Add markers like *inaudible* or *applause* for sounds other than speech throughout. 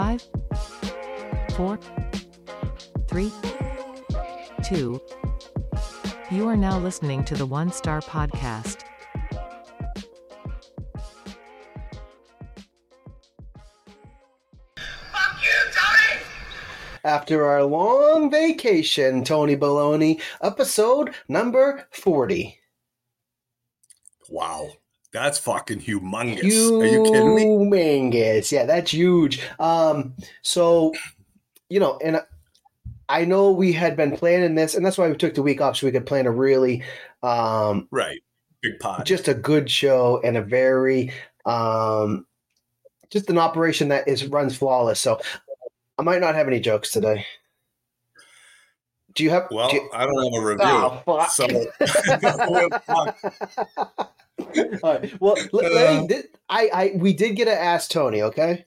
Five, four, three, two. You are now listening to the One Star Podcast. Fuck you, Tony. After our long vacation, Tony Baloney, episode number 40. That's fucking humongous. Are you kidding me? Humongous. Yeah, that's huge. Um, so, you know, and I know we had been planning this, and that's why we took the week off so we could plan a really um Right. Big pot. just a good show and a very um just an operation that is runs flawless. So I might not have any jokes today. Do you have well, do you- I don't have a review. Oh, fuck. So *laughs* *laughs* All right. *laughs* Well, let, let me, I, I, we did get to ask Tony. Okay.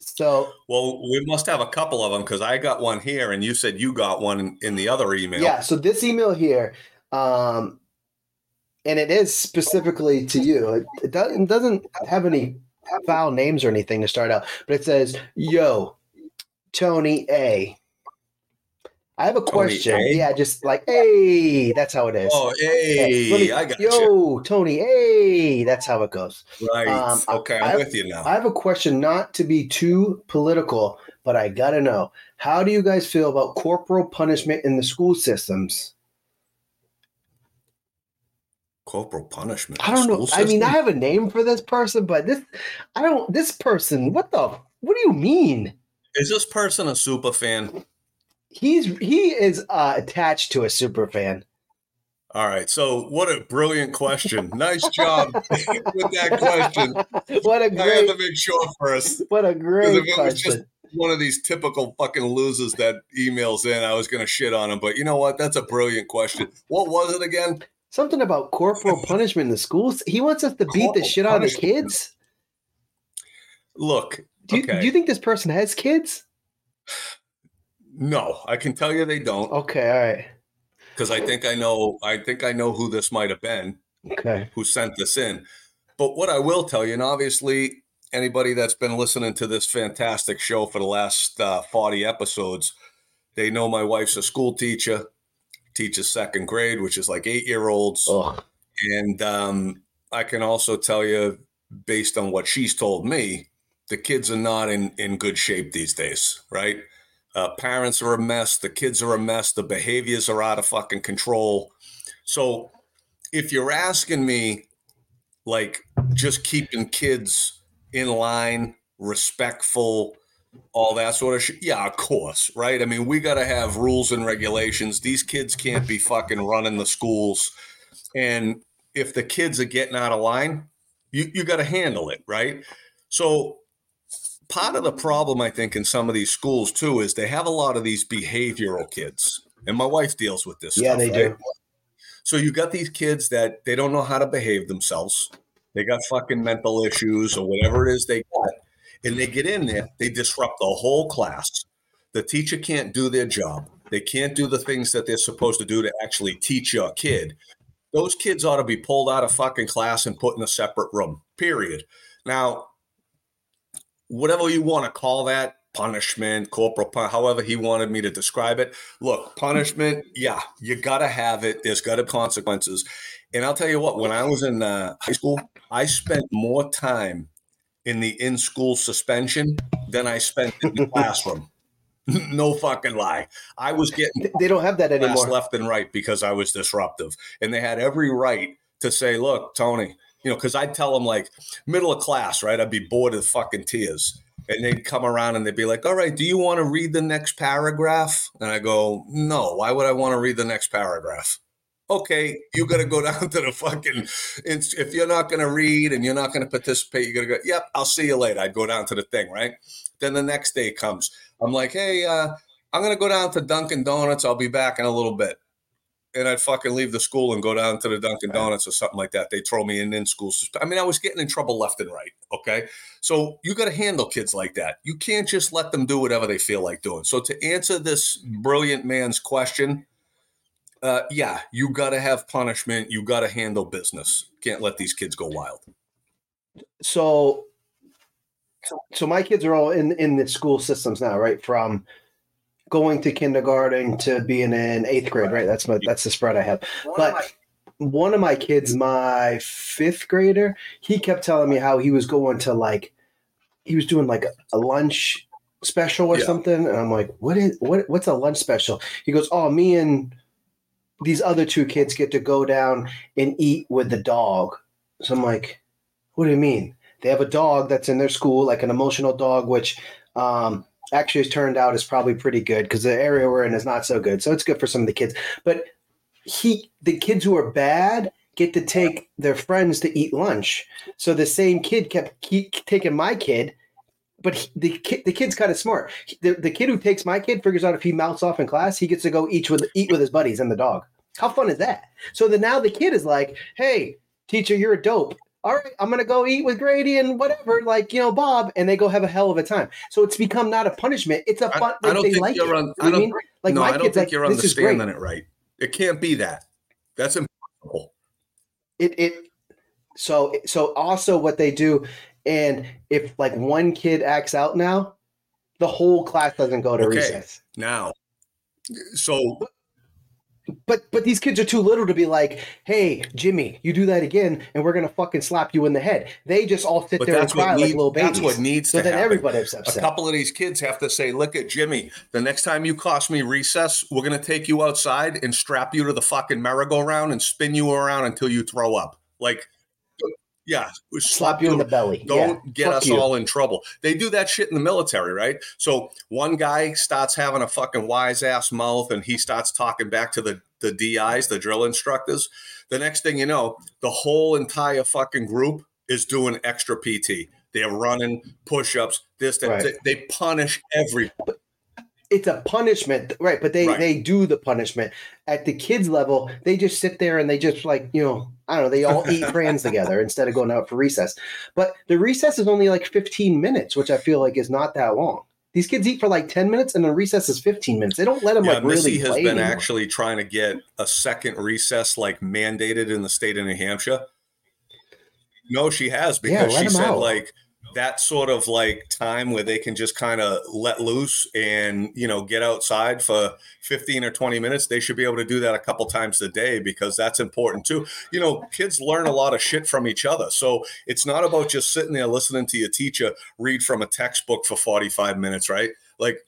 So well, we must have a couple of them because I got one here and you said you got one in, in the other email. yeah. So this email here, um, and it is specifically to you. It, it doesn't, it doesn't have any foul names or anything to start out, but it says, "Yo, Tony A." I have a Tony question. A? Yeah, just like, hey, that's how it is. Oh, hey, me- I got you. Yo, Tony, hey, that's how it goes. Right. Um, I- okay, I- I'm with you now. I have a question, not to be too political, but I gotta know: How do you guys feel about corporal punishment in the school systems? Corporal punishment. I don't know. School I mean, I have a name for this person, but this, I don't. This person, what the? What do you mean? Is this person a super fan? He's he is uh, attached to a super fan. All right. So, what a brilliant question. nice job *laughs* with that question. What a I had great, to make sure first. what a great if it was just question. one of these typical fucking losers that emails in, I was going to shit on him. But you know what? That's a brilliant question. What was it again? Something about corporal punishment in the schools. He wants us to beat the Corporal shit out of the kids. Look, Do you, Okay. do you think this person has kids? No, I can tell you they don't Okay, all right. because I think I know. I think I know who this might have been Okay. who sent this in. But what I will tell you, and obviously anybody that's been listening to this fantastic show for the last uh, 40 episodes, they know my wife's a school teacher, teaches second grade, which is like eight year olds. And um, I can also tell you, based on what she's told me, the kids are not in, in good shape these days, right? Uh, parents are a mess. The kids are a mess. The behaviors are out of fucking control. So if you're asking me, like, just keeping kids in line, respectful, all that sort of shit, yeah, of course, right? I mean, we got to have rules and regulations. These kids can't be fucking running the schools. And if the kids are getting out of line, you, you got to handle it, right? So, part of the problem, I think, in some of these schools too, is they have a lot of these behavioral kids. And my wife deals with this. Yeah, stuff, they right? do. So, you got these kids that they don't know how to behave themselves. They got fucking mental issues or whatever it is they got. And they get in there, they disrupt the whole class. The teacher can't do their job. They can't do the things that they're supposed to do to actually teach your kid those kids ought to be pulled out of fucking class and put in a separate room. Period. Now, whatever you want to call that, punishment, corporal, pun- however he wanted me to describe it. Look, punishment, yeah, you got to have it. There's got to be consequences. And I'll tell you what, when I was in uh, high school, I spent more time in the in-school suspension than I spent in the classroom. *laughs* no fucking lie. I was getting They don't have that anymore. left and right because I was disruptive. And they had every right to say, look, Tony, you know, because I'd tell them like middle of class, right? I'd be bored of fucking tears. And they'd come around and they'd be like, all right, do you want to read the next paragraph? And I go, no, why would I want to read the next paragraph? Okay, you got to go *laughs* down to the fucking. If you're not going to read and you're not going to participate, you're going to go. Yep, I'll see you later. I'd go down to the thing, right? Then the next day comes. I'm like, hey, uh, I'm going to go down to Dunkin' Donuts. I'll be back in a little bit. And I'd fucking leave the school and go down to the Dunkin' Donuts or something like that. They throw me in in school. I mean, I was getting in trouble left and right. Okay. So you got to handle kids like that. You can't just let them do whatever they feel like doing. So to answer this brilliant man's question, uh, yeah, you got to have punishment. You got to handle business. Can't let these kids go wild. So so, so my kids are all in in the school systems now, right? From going to kindergarten to being in eighth grade, right? That's my that's the spread I have. But one of my kids, my fifth grader, he kept telling me how he was going to like he was doing like a, a lunch special or Yeah. something, and I'm like, what is what what's a lunch special? He goes, oh, me and these other two kids get to go down and eat with the dog. So I'm like, what do you mean? They have a dog that's in their school, like an emotional dog, which um, actually has turned out is probably pretty good because the area we're in is not so good. So it's good for some of the kids. But he, the kids who are bad, get to take their friends to eat lunch. So the same kid kept keep taking my kid. But he, the the kid's kind of smart. The, the kid who takes my kid figures out if he mouths off in class, he gets to go eat with eat with his buddies and the dog. How fun is that? So then now the kid is like, "Hey, teacher, you're a dope. All right, I'm gonna go eat with Grady and whatever, like you know, Bob, and they go have a hell of a time. So it's become not a punishment; it's a fun. I like, don't they think like you're it. on. I don't. mean? Like no, I don't think like, you're this is great. understanding it right. It can't be that. That's impossible. it it so so also what they do and if like one kid acts out now the whole class doesn't go to Okay. recess Now, so but but these kids are too little to be like hey jimmy you do that again and we're gonna fucking slap you in the head they just all sit but there and cry what like little babies That's what needs so to then happen. everybody's a couple of these kids have to say, "Look at Jimmy. The next time you cost me recess, we're going to take you outside and strap you to the fucking merry-go-round and spin you around until you throw up." Like, yeah, slap you in the belly Don't yeah. get Fuck us you. all in trouble. They do that shit in the military, right? So one guy starts having a fucking wise ass mouth and he starts talking back to the, the DIs, the drill instructors. The next thing you know, the whole entire fucking group is doing extra PT. They're running push ups, this, that. Right. They, they punish every. It's a punishment right but they Right. they do the punishment at the kids level they just sit there and they just like you know i don't know they all eat crayons *laughs* together instead of going out for recess but the recess is only like 15 minutes which i feel like is not that long these kids eat for like 10 minutes and the recess is 15 minutes they don't let them Yeah, like Missy really has been anymore. actually trying to get a second recess like mandated in the state of New Hampshire. No, she has because let she said out. like that sort of like time where they can just kind of let loose and you know get outside for 15 or 20 minutes they should be able to do that a couple times a day because that's important too. You know kids learn a lot of shit from each other. So it's not about just sitting there listening to your teacher read from a textbook for 45 minutes right? Like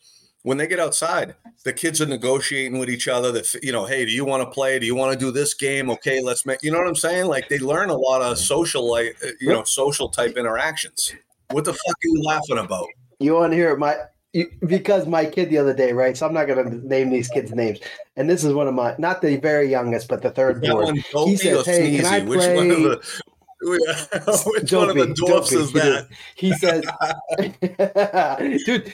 when they get outside the kids are negotiating with each other. That you know hey do you want to play? Do you want to do this game? Okay let's make you know what i'm saying? Like they learn a lot of social like uh, you know social type interactions what the fuck are you laughing about You want to hear my you, because my kid the other day, right? So I'm not going to name these kids' names, and this is one of my not the very youngest, but the third born. one dopey says, "Hey, can I sneezy which one of the *laughs* which one of the dwarfs dopey, is he that He says, *laughs* "Dude,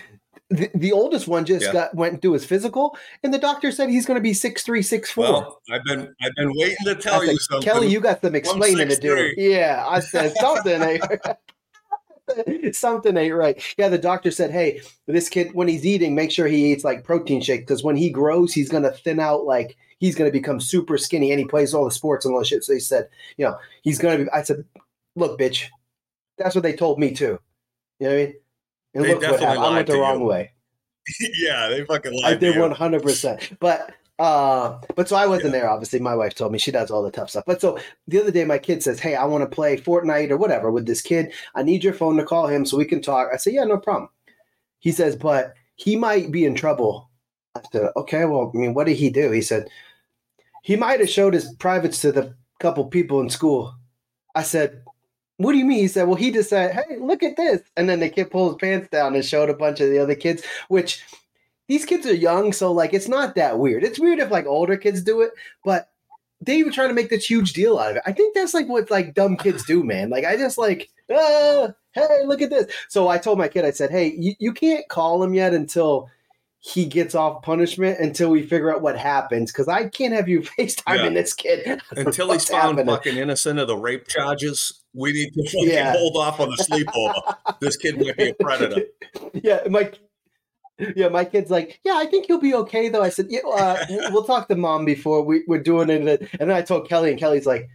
the, the oldest one just Yeah. got went to do his physical, and the doctor said he's going to be six three, six four. well i've been i've been waiting to tell you something Kelly, you got some explaining to do. Yeah, I said something eh? ain't *laughs* *laughs* something ain't right. Yeah, the doctor said, "Hey, this kid, when he's eating, make sure he eats like protein shake because when he grows, he's gonna thin out. Like he's gonna become super skinny, and he plays all the sports and all the shit." So he said, "You know, he's gonna be." I said, "Look, bitch, that's what they told me too." You know what I mean? And They look what definitely happened. I went the wrong you. way. *laughs* yeah they fucking I lied to did one hundred percent. But uh, but so I wasn't there. Obviously, my wife told me she does all the tough stuff. But so the other day, my kid says, "Hey, I want to play Fortnite or whatever with this kid. I need your phone to call him so we can talk." I said, "Yeah, no problem." He says, "But he might be in trouble." I said, "Okay, well, I mean, what did he do?" He said, "He might have showed his privates to the couple people in school." I said. What do you mean? He said, Well, he just said, Hey, look at this. And then the kid pulled his pants down and showed a bunch of the other kids, which these kids are young, so like it's not that weird. It's weird if like older kids do it, but they were trying to make this huge deal out of it. I think that's like what like dumb kids do, man. Like I just like, ah, hey, look at this. So I told my kid, I said, hey, you, you can't call him yet until he gets off punishment until we figure out what happens because I can't have you *laughs* FaceTiming Yeah. this kid *laughs* Until he's found happening? fucking innocent of the rape charges, we need to fucking Yeah. *laughs* hold off on the sleepover. this kid might be a predator. yeah, my yeah, my kid's like, yeah, I think he'll be okay though. I said, yeah, uh, *laughs* we'll talk to mom before we, we're doing it. And then I told Kelly, and Kelly's like,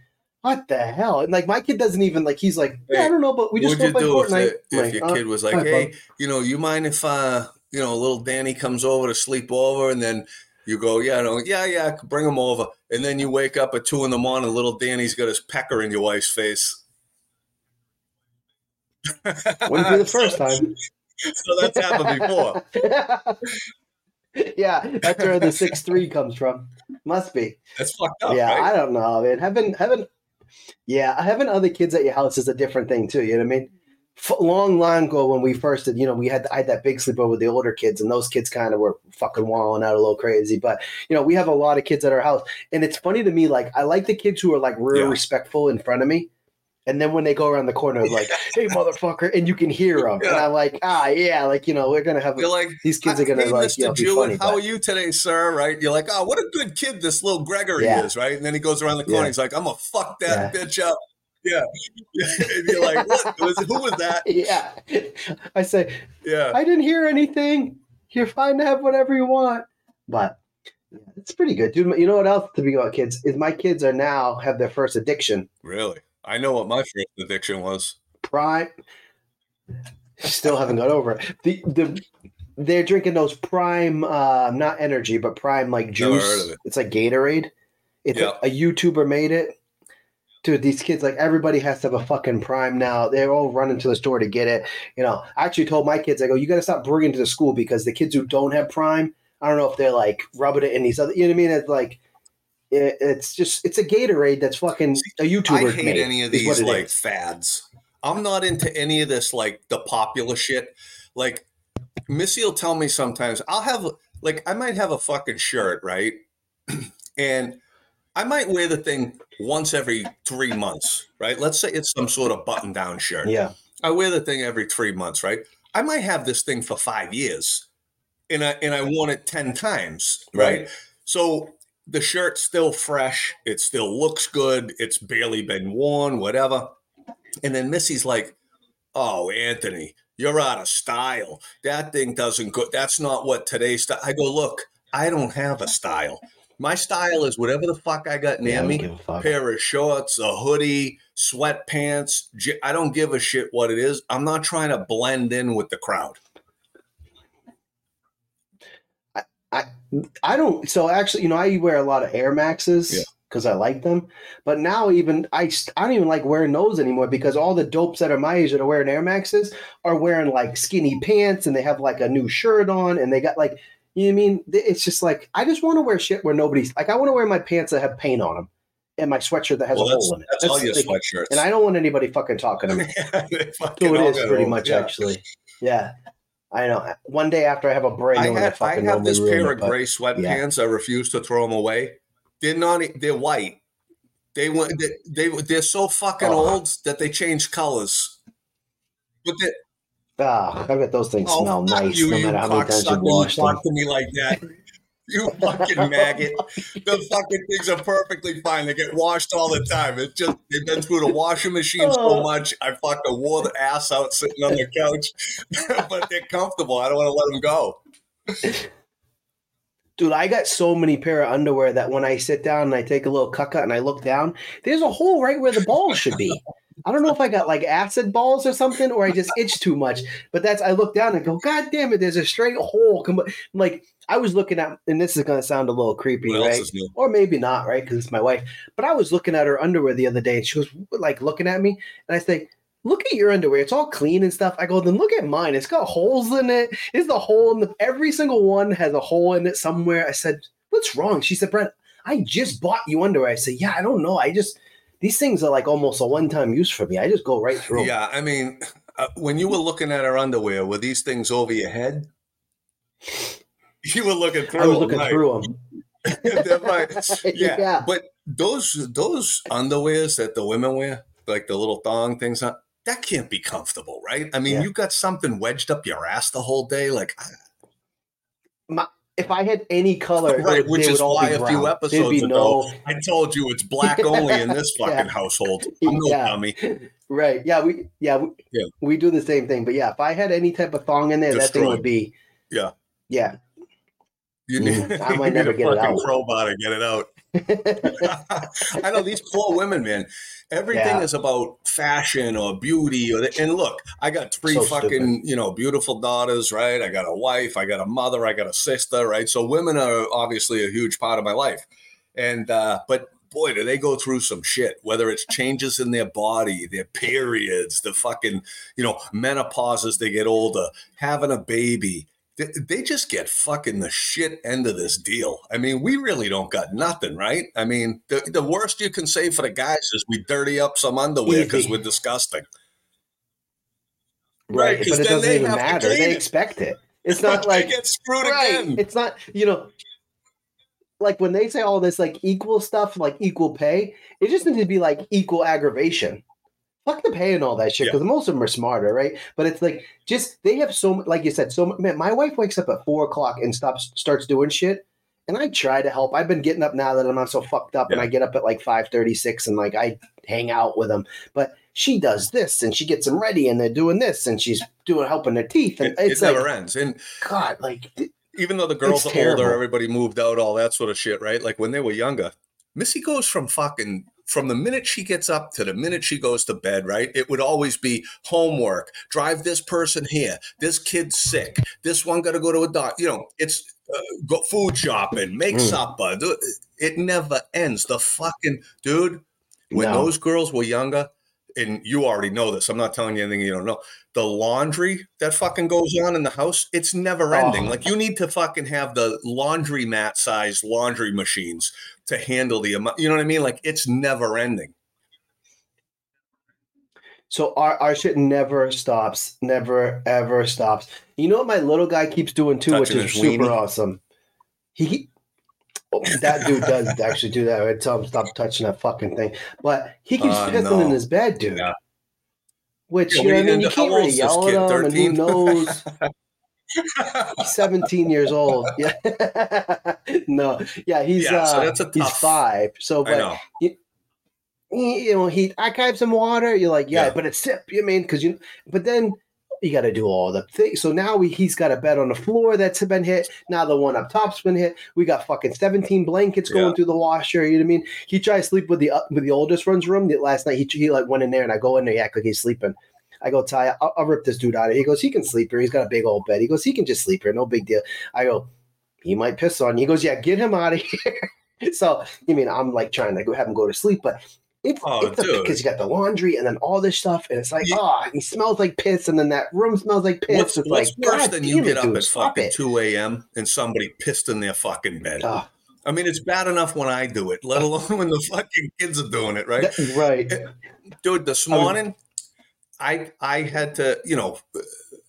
what the hell? And like my kid doesn't even like. He's like, yeah, I don't know, but we just go you do if, Fortnite. the, if like, your uh, kid was like, "Hey, you know, you mind if uh, you know, little Danny comes over to sleep over?" And then you go, "Yeah, no, yeah, yeah, bring him over." And then you wake up at two in the morning, little Danny's got his pecker in your wife's face. Wouldn't be the first *laughs* time. *laughs* So that's happened before. *laughs* yeah, that's where the six three comes from. Must be. That's fucked up, yeah, right? I don't know, man. Having having, yeah, having other kids at your house is a different thing too. You know what I mean? F- long, long ago when we first did, you know, we had I had that big sleepover with the older kids, and those kids kind of were fucking walling out a little crazy. But you know, we have a lot of kids at our house, and it's funny to me. Like, I like the kids who are like real Yeah. respectful in front of me. And then when they go around the corner, like, *laughs* "Hey, motherfucker!" and you can hear them, and I'm like, "Ah, yeah, like you know, we're gonna have like, these kids are gonna like, you know, be Jewett, funny." how but- are you today, sir? Right? You're like, oh, what a good kid this little Gregory Yeah. is, right? And then he goes around the corner. Yeah. He's like, I'm gonna fuck that bitch up. Yeah. *laughs* and you're like, what? Was, who was that? *laughs* yeah, I say, Yeah. I didn't hear anything. You're fine to have whatever you want. But yeah, it's pretty good, dude. You know what else to be about kids is my kids are now have their first addiction. Really? I know what my first addiction was. Prime. Still haven't got over it. The the they're drinking those prime, uh, not energy, but prime like juice. of it. It's like Gatorade. It's Yeah. a, a YouTuber made it. Dude, these kids like everybody has to have a fucking prime now. They're all running to the store to get it. You know, I actually told my kids, I go, you got to stop bringing it to the school because the kids who don't have prime, I don't know if they're like rubbing it in these other. You know what I mean? It's like it, it's just it's a Gatorade that's fucking a YouTuber. I hate made, any of these like is. fads. I'm not into any of this like the popular shit. Like Missy will tell me sometimes I'll have like I might have a fucking shirt, right? *clears throat* and I might wear the thing once every three months, right? Let's say it's some sort of button down shirt. Yeah, I wear the thing every three months, right? I might have this thing for five years, and I and I worn it ten times, right? Right. So the shirt's still fresh, it still looks good, it's barely been worn, whatever. And then Missy's like, "Oh, Anthony, you're out of style. That thing doesn't go. That's not what today's style." I go, "Look, I don't have a style. My style is whatever the fuck I got yeah, near don't me." a pair of shorts, a hoodie, sweatpants. j- I don't give a shit what it is. I'm not trying to blend in with the crowd. I don't. So actually, you know, I wear a lot of Air Maxes Yeah. because I like them. But now even I, I don't even like wearing those anymore because all the dopes that are my age that are wearing Air Maxes are wearing like skinny pants and they have like a new shirt on and they got like you know what I mean. It's just like I just want to wear shit where nobody's like I want to wear my pants that have paint on them and my sweatshirt that has Well, a hole in it. that's all your like- sweatshirts. and I don't want anybody fucking talking to me. *laughs* Fucking So it is pretty much yeah. actually. Yeah. I know. One day after I have a brand I I have, I have this pair of gray sweatpants. I refuse to throw them away. They're not. They're white. They went. They, they they're so fucking Oh. old that they change colors. But they, Ah, I bet those things oh, smell nice you, no you how many times! You wash them. talk to me like that. You fucking maggot. The fucking things are perfectly fine. They get washed all the time. It's just they've been through the washing machine so Oh. much. I fucking wore the ass out sitting on the couch, *laughs* but they're comfortable. I don't want to let them go. Dude, I got so many pair of underwear that when I sit down and I take a little cucka and I look down, there's a hole right where the balls should be. *laughs* I don't know if I got like acid balls or something, or I just itch too much. But that's I look down and go, God damn it! There's a straight hole. Come. Like I was looking at, and this is going to sound a little creepy, right? Or maybe not, right? Because it's my wife. But I was looking at her underwear the other day, and she was like looking at me, and I say, "Look at your underwear. It's all clean and stuff." I go, "Then look at mine. It's got holes in it. It's the hole in the every single one has a hole in it somewhere." I said, "What's wrong?" She said, "Brent, I just bought you underwear." I said, "Yeah, I don't know. I just these things are like almost a one time use for me. I just go right through. Yeah, I mean, uh, when you were looking at her underwear, were these things over your head? *laughs* You were looking through. I was them, looking right? through *laughs* them. *laughs* Yeah. Yeah. but those those underwears that the women wear, like the little thong things, on, that can't be comfortable, right? I mean, Yeah. you got something wedged up your ass the whole day, like If I had any color, Right, would- which is all why a few brown. Episodes ago, no I told you, it's black *laughs* only in this fucking Yeah. household. I'm no Yeah. dummy. Right. Yeah. We. Yeah. We, Yeah. We do the same thing. But yeah, if I had any type of thong in there, that thing would be. Yeah. Yeah. You Mm, need, I *laughs* you might need never a get it fucking out. crowbar to get it out. *laughs* I know these poor women, man. Everything Yeah. is about fashion or beauty. Or the, and look, I got three So fucking you know beautiful daughters, right? I got a wife, I got a mother, I got a sister, right? So women are obviously a huge part of my life. And uh, but boy, do they go through some shit. Whether it's changes in their body, their periods, the fucking you know menopause as they get older, having a baby. They, just get fucking the shit end of this deal. I mean, we really don't got nothing, right? I mean, the, the worst you can say for the guys is we dirty up some underwear because we're disgusting. right? but it doesn't they even matter. They it. expect it. *laughs* It's not like they get screwed right. again. It's not you know, like when they say all this like equal stuff, like equal pay. It just needs to be like equal aggravation. Fuck the pay and all that shit Yeah. because most of them are smarter, right? But it's like just they have so like you said, so man. My wife wakes up at four o'clock and stops starts doing shit. And I try to help. I've been getting up now that I'm not so fucked up, and I get up at like five thirty six, and like I hang out with them. But she does this, and she gets them ready, and they're doing this, and she's doing helping their teeth, and It, it it's like never ends. And God, like even though the girls are older, everybody moved out, all that sort of shit, right? Like when they were younger, Missy goes from fucking from the minute she gets up to the minute she goes to bed, right? It would always be homework, drive this person here, this kid's sick, this one got to go to a doctor. You know, it's uh, go food shopping, make Mm. supper. It never ends. The fucking dude. When No. those girls were younger, and you already know this, I'm not telling you anything you don't know. The laundry that fucking goes on in the house, it's never oh. ending. Oh. Like you need to fucking have the laundry mat size laundry machines to handle the amount. You know what I mean? Like it's never ending. So our, our shit never stops, never ever stops. You know what my little guy keeps doing too, which is super weenie. awesome. He oh, that dude does actually do that. I tell him stop touching that fucking thing, but he keeps Uh, pissing no. in his bed, dude. Yeah. Which Yeah, you know, I mean, you gonna do? How can't really yell kid, at him, and 13? who knows? *laughs* Seventeen years old. *laughs* Yeah, *laughs* no, yeah, he's Yeah, uh, so that's a he's five. So, but he- you know, he I can have some water. You're like, yeah, Yeah. but it's sip. You mean because you, but then you got to do all the things. So now we, he's got a bed on the floor that's been hit. Now the one up top's been hit. We got fucking seventeen blankets going Yeah. through the washer. You know what I mean? He tried to sleep with the uh, with the oldest one's room. The, last night he he like went in there and I go in there, he act like he's sleeping. I go, Ty, I'll, I'll rip this dude out of here. He goes, he can sleep here. He's got a big old bed. He goes, he can just sleep here. No big deal. I go, he might piss on you. He goes, yeah, get him out of *laughs* here. so, you mean, I'm like trying to go have him go to sleep, but it's, Oh, it's because you got the laundry and then all this stuff. And it's like, Yeah. oh, he smells like piss. And then that room smells like piss. What's, it's what's like, worse God than you it, get up dude, at fucking it. 2 a.m. and somebody pissed in their fucking bed? I mean, it's bad enough when I do it, let alone when the fucking kids are doing it, right? that- right. Eh, dude this I was- morning i i had to you know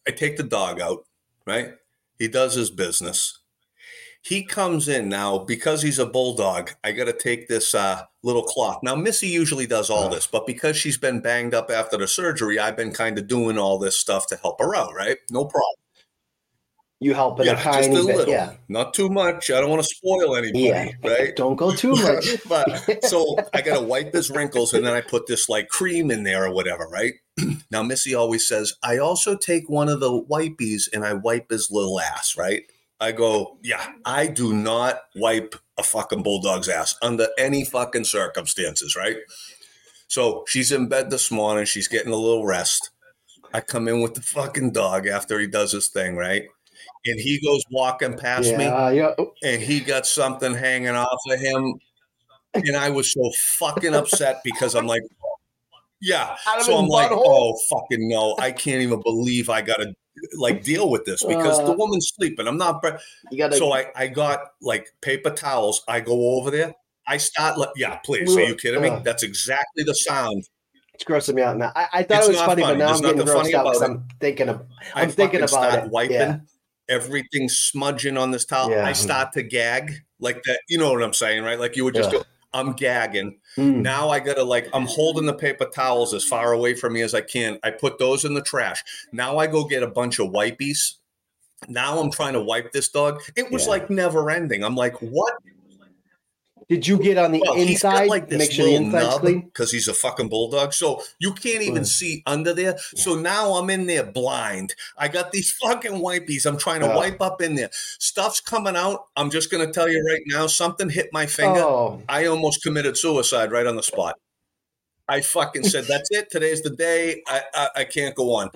i take the dog out right he does his business he comes in now because he's a bulldog i got to take this uh, little cloth now missy usually does all this but because she's been banged up after the surgery i've been kind of doing all this stuff to help her out right no problem You help yeah a tiny just a bit. little Yeah. not too much i don't want to spoil anybody Yeah. right Don't go too *laughs* much. but so *laughs* I got to wipe his wrinkles and then I put this like cream in there or whatever, right? *clears throat* now, Missy always says, I also take one of the wipies and I wipe his little ass, right? I go, yeah, I do not wipe a fucking bulldog's ass under any fucking circumstances, right? So she's in bed this morning. She's getting a little rest. I come in with the fucking dog after he does his thing, right? And he goes walking past me yeah. Yeah. Oh, and he got something hanging off of him. And I was so fucking upset because I'm like, yeah. So I'm like, butthole? oh, fucking no. I can't even believe I got to like deal with this because the Uh, woman's sleeping. I'm not. You got to. So I, I got like paper towels. I go over there. I start, like, yeah, please. Are you kidding me? Ugh. That's exactly the sound. It's grossing me out now. I, I thought It's it was funny, funny. but now There's I'm getting grossed out because. I'm thinking of. I I'm thinking about start it. wiping. Yeah. Everything's smudging on this towel. Yeah. I start to gag like that. You know what I'm saying, right? Like you would just Yeah. go, I'm gagging. Mm. Now I gotta like I'm holding the paper towels as far away from me as I can. I put those in the trash. Now I go get a bunch of wipies. Now I'm trying to wipe this dog. It was Yeah. like never ending. I'm like, what? Did you get on the Well, inside? like this make sure the inside's nub clean. because he's a fucking bulldog. So you can't even Right. see under there. So now I'm in there blind. I got these *laughs* fucking wipies. I'm trying to Oh. wipe up in there. Stuff's coming out. I'm just gonna tell you right now. Something hit my finger. Oh, I almost committed suicide right on the spot. I fucking said, "That's it. Today's the day. I I, I can't go on."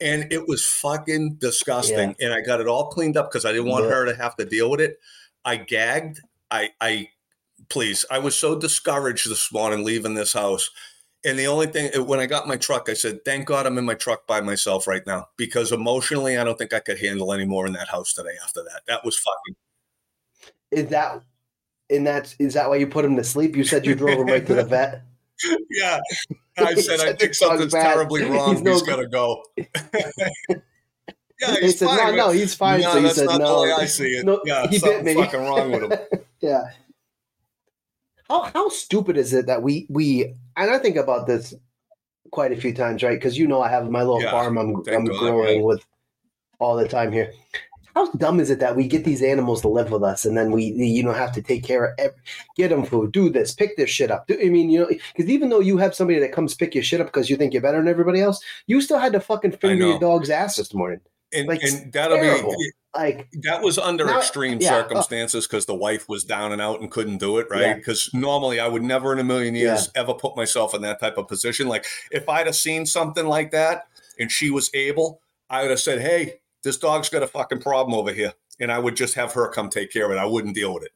And it was fucking disgusting. And I got it all cleaned up because I didn't want Yeah. her to have to deal with it. I gagged. I I please. I was so discouraged this morning leaving this house. And the only thing when I got my truck, I said, "Thank God I'm in my truck by myself right now," because emotionally, I don't think I could handle any more in that house today. After that, that was fucking is that and that's is that why you put him to sleep? You said you drove him right to the vet. *laughs* yeah. *laughs* I said, I think something's bad. terribly *laughs* wrong. He's He's, no- got to go. yeah, he's said, fine. no, no, he's fine. No, so that's said not no. the way I see it. No, yeah, he bit me. fucking wrong with him. Yeah. How how stupid is it that we we and I think about this quite a few times, right? Because you know I have my little Yeah, farm I'm I'm God, growing yeah. with all the time here. How dumb is it that we get these animals to live with us and then we you know have to take care of every, get them food, do this, pick their shit up. Do, I mean, you know, because even though you have somebody that comes pick your shit up because you think you're better than everybody else, you still had to fucking finger your dog's ass this morning. And, Like, and that'll terrible. be Like, that was under Now- extreme yeah, uh, circumstances because the wife was down and out and couldn't do it, right? Because normally I would never in a million years ever put myself in that type of position. Like if I'd have seen something like that and she was able, I would have said, "Hey, this dog's got a fucking problem over here," and I would just have her come take care of it. I wouldn't deal with it.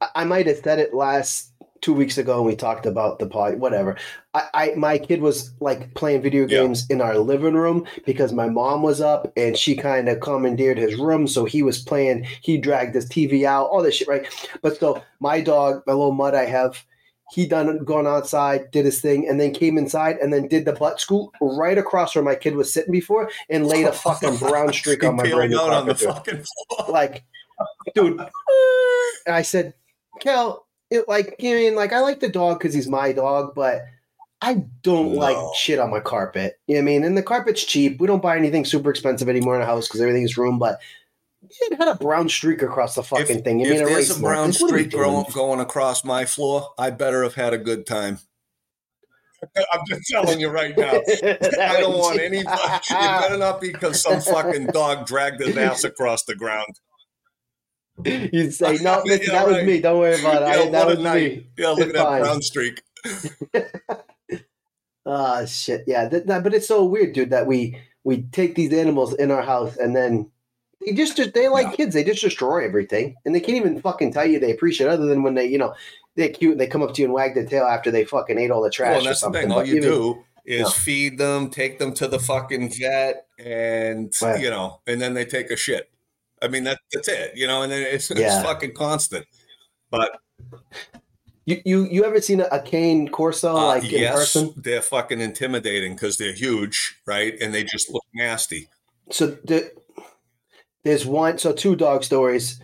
I- I might have said it last two weeks ago and we talked about the pod, whatever. I, I my kid was like playing video Yeah. games in our living room because my mom was up and she kind of commandeered his room, so he was playing. He dragged his TV out, all this shit, right? But so my dog, my little mud, I have. He done gone outside, did his thing, and then came inside and then did the butt scoop right across where my kid was sitting before and laid a fucking brown *laughs* streak on my brand new on the carpet. fucking floor. like, dude. And I said, Kel, it, like, you know, I mean, like, I like the dog because he's my dog, but I don't No. like shit on my carpet. You know what I mean? And the carpet's cheap. We don't buy anything super expensive anymore in a house because everything's room, but it had a brown streak across the fucking If, thing. You if mean, a there's race a brown Like, what are we streak going, going across my floor, I better have had a good time. *laughs* I'm just telling you right now. *laughs* I don't want any. *laughs* It better not be because some fucking dog dragged his ass across the ground. *laughs* You'd say, no, *laughs* listen, Yeah, that was me. Don't worry about it. Yeah, I, that was night. me. Yeah, look It's at that brown streak. *laughs* Ah, shit. Yeah, th- that, but it's so weird, dude, that we we take these animals in our house and then they just, just they like Yeah. kids. They just destroy everything, and they can't even fucking tell you they appreciate. it, Other than when they, you know, they're cute and they come up to you and wag their tail after they fucking ate all the trash Well, or that's the something. thing. All But you even- do is No. feed them, take them to the fucking vet, and Right. you know, and then they take a shit. I mean, that that's it. You know, and then it's, *laughs* Yeah. it's fucking constant. But You you you ever seen a, a cane Corso uh, like in yes, person? they're fucking intimidating because they're huge, right? And they just look nasty. So the, there's one. So two dog stories.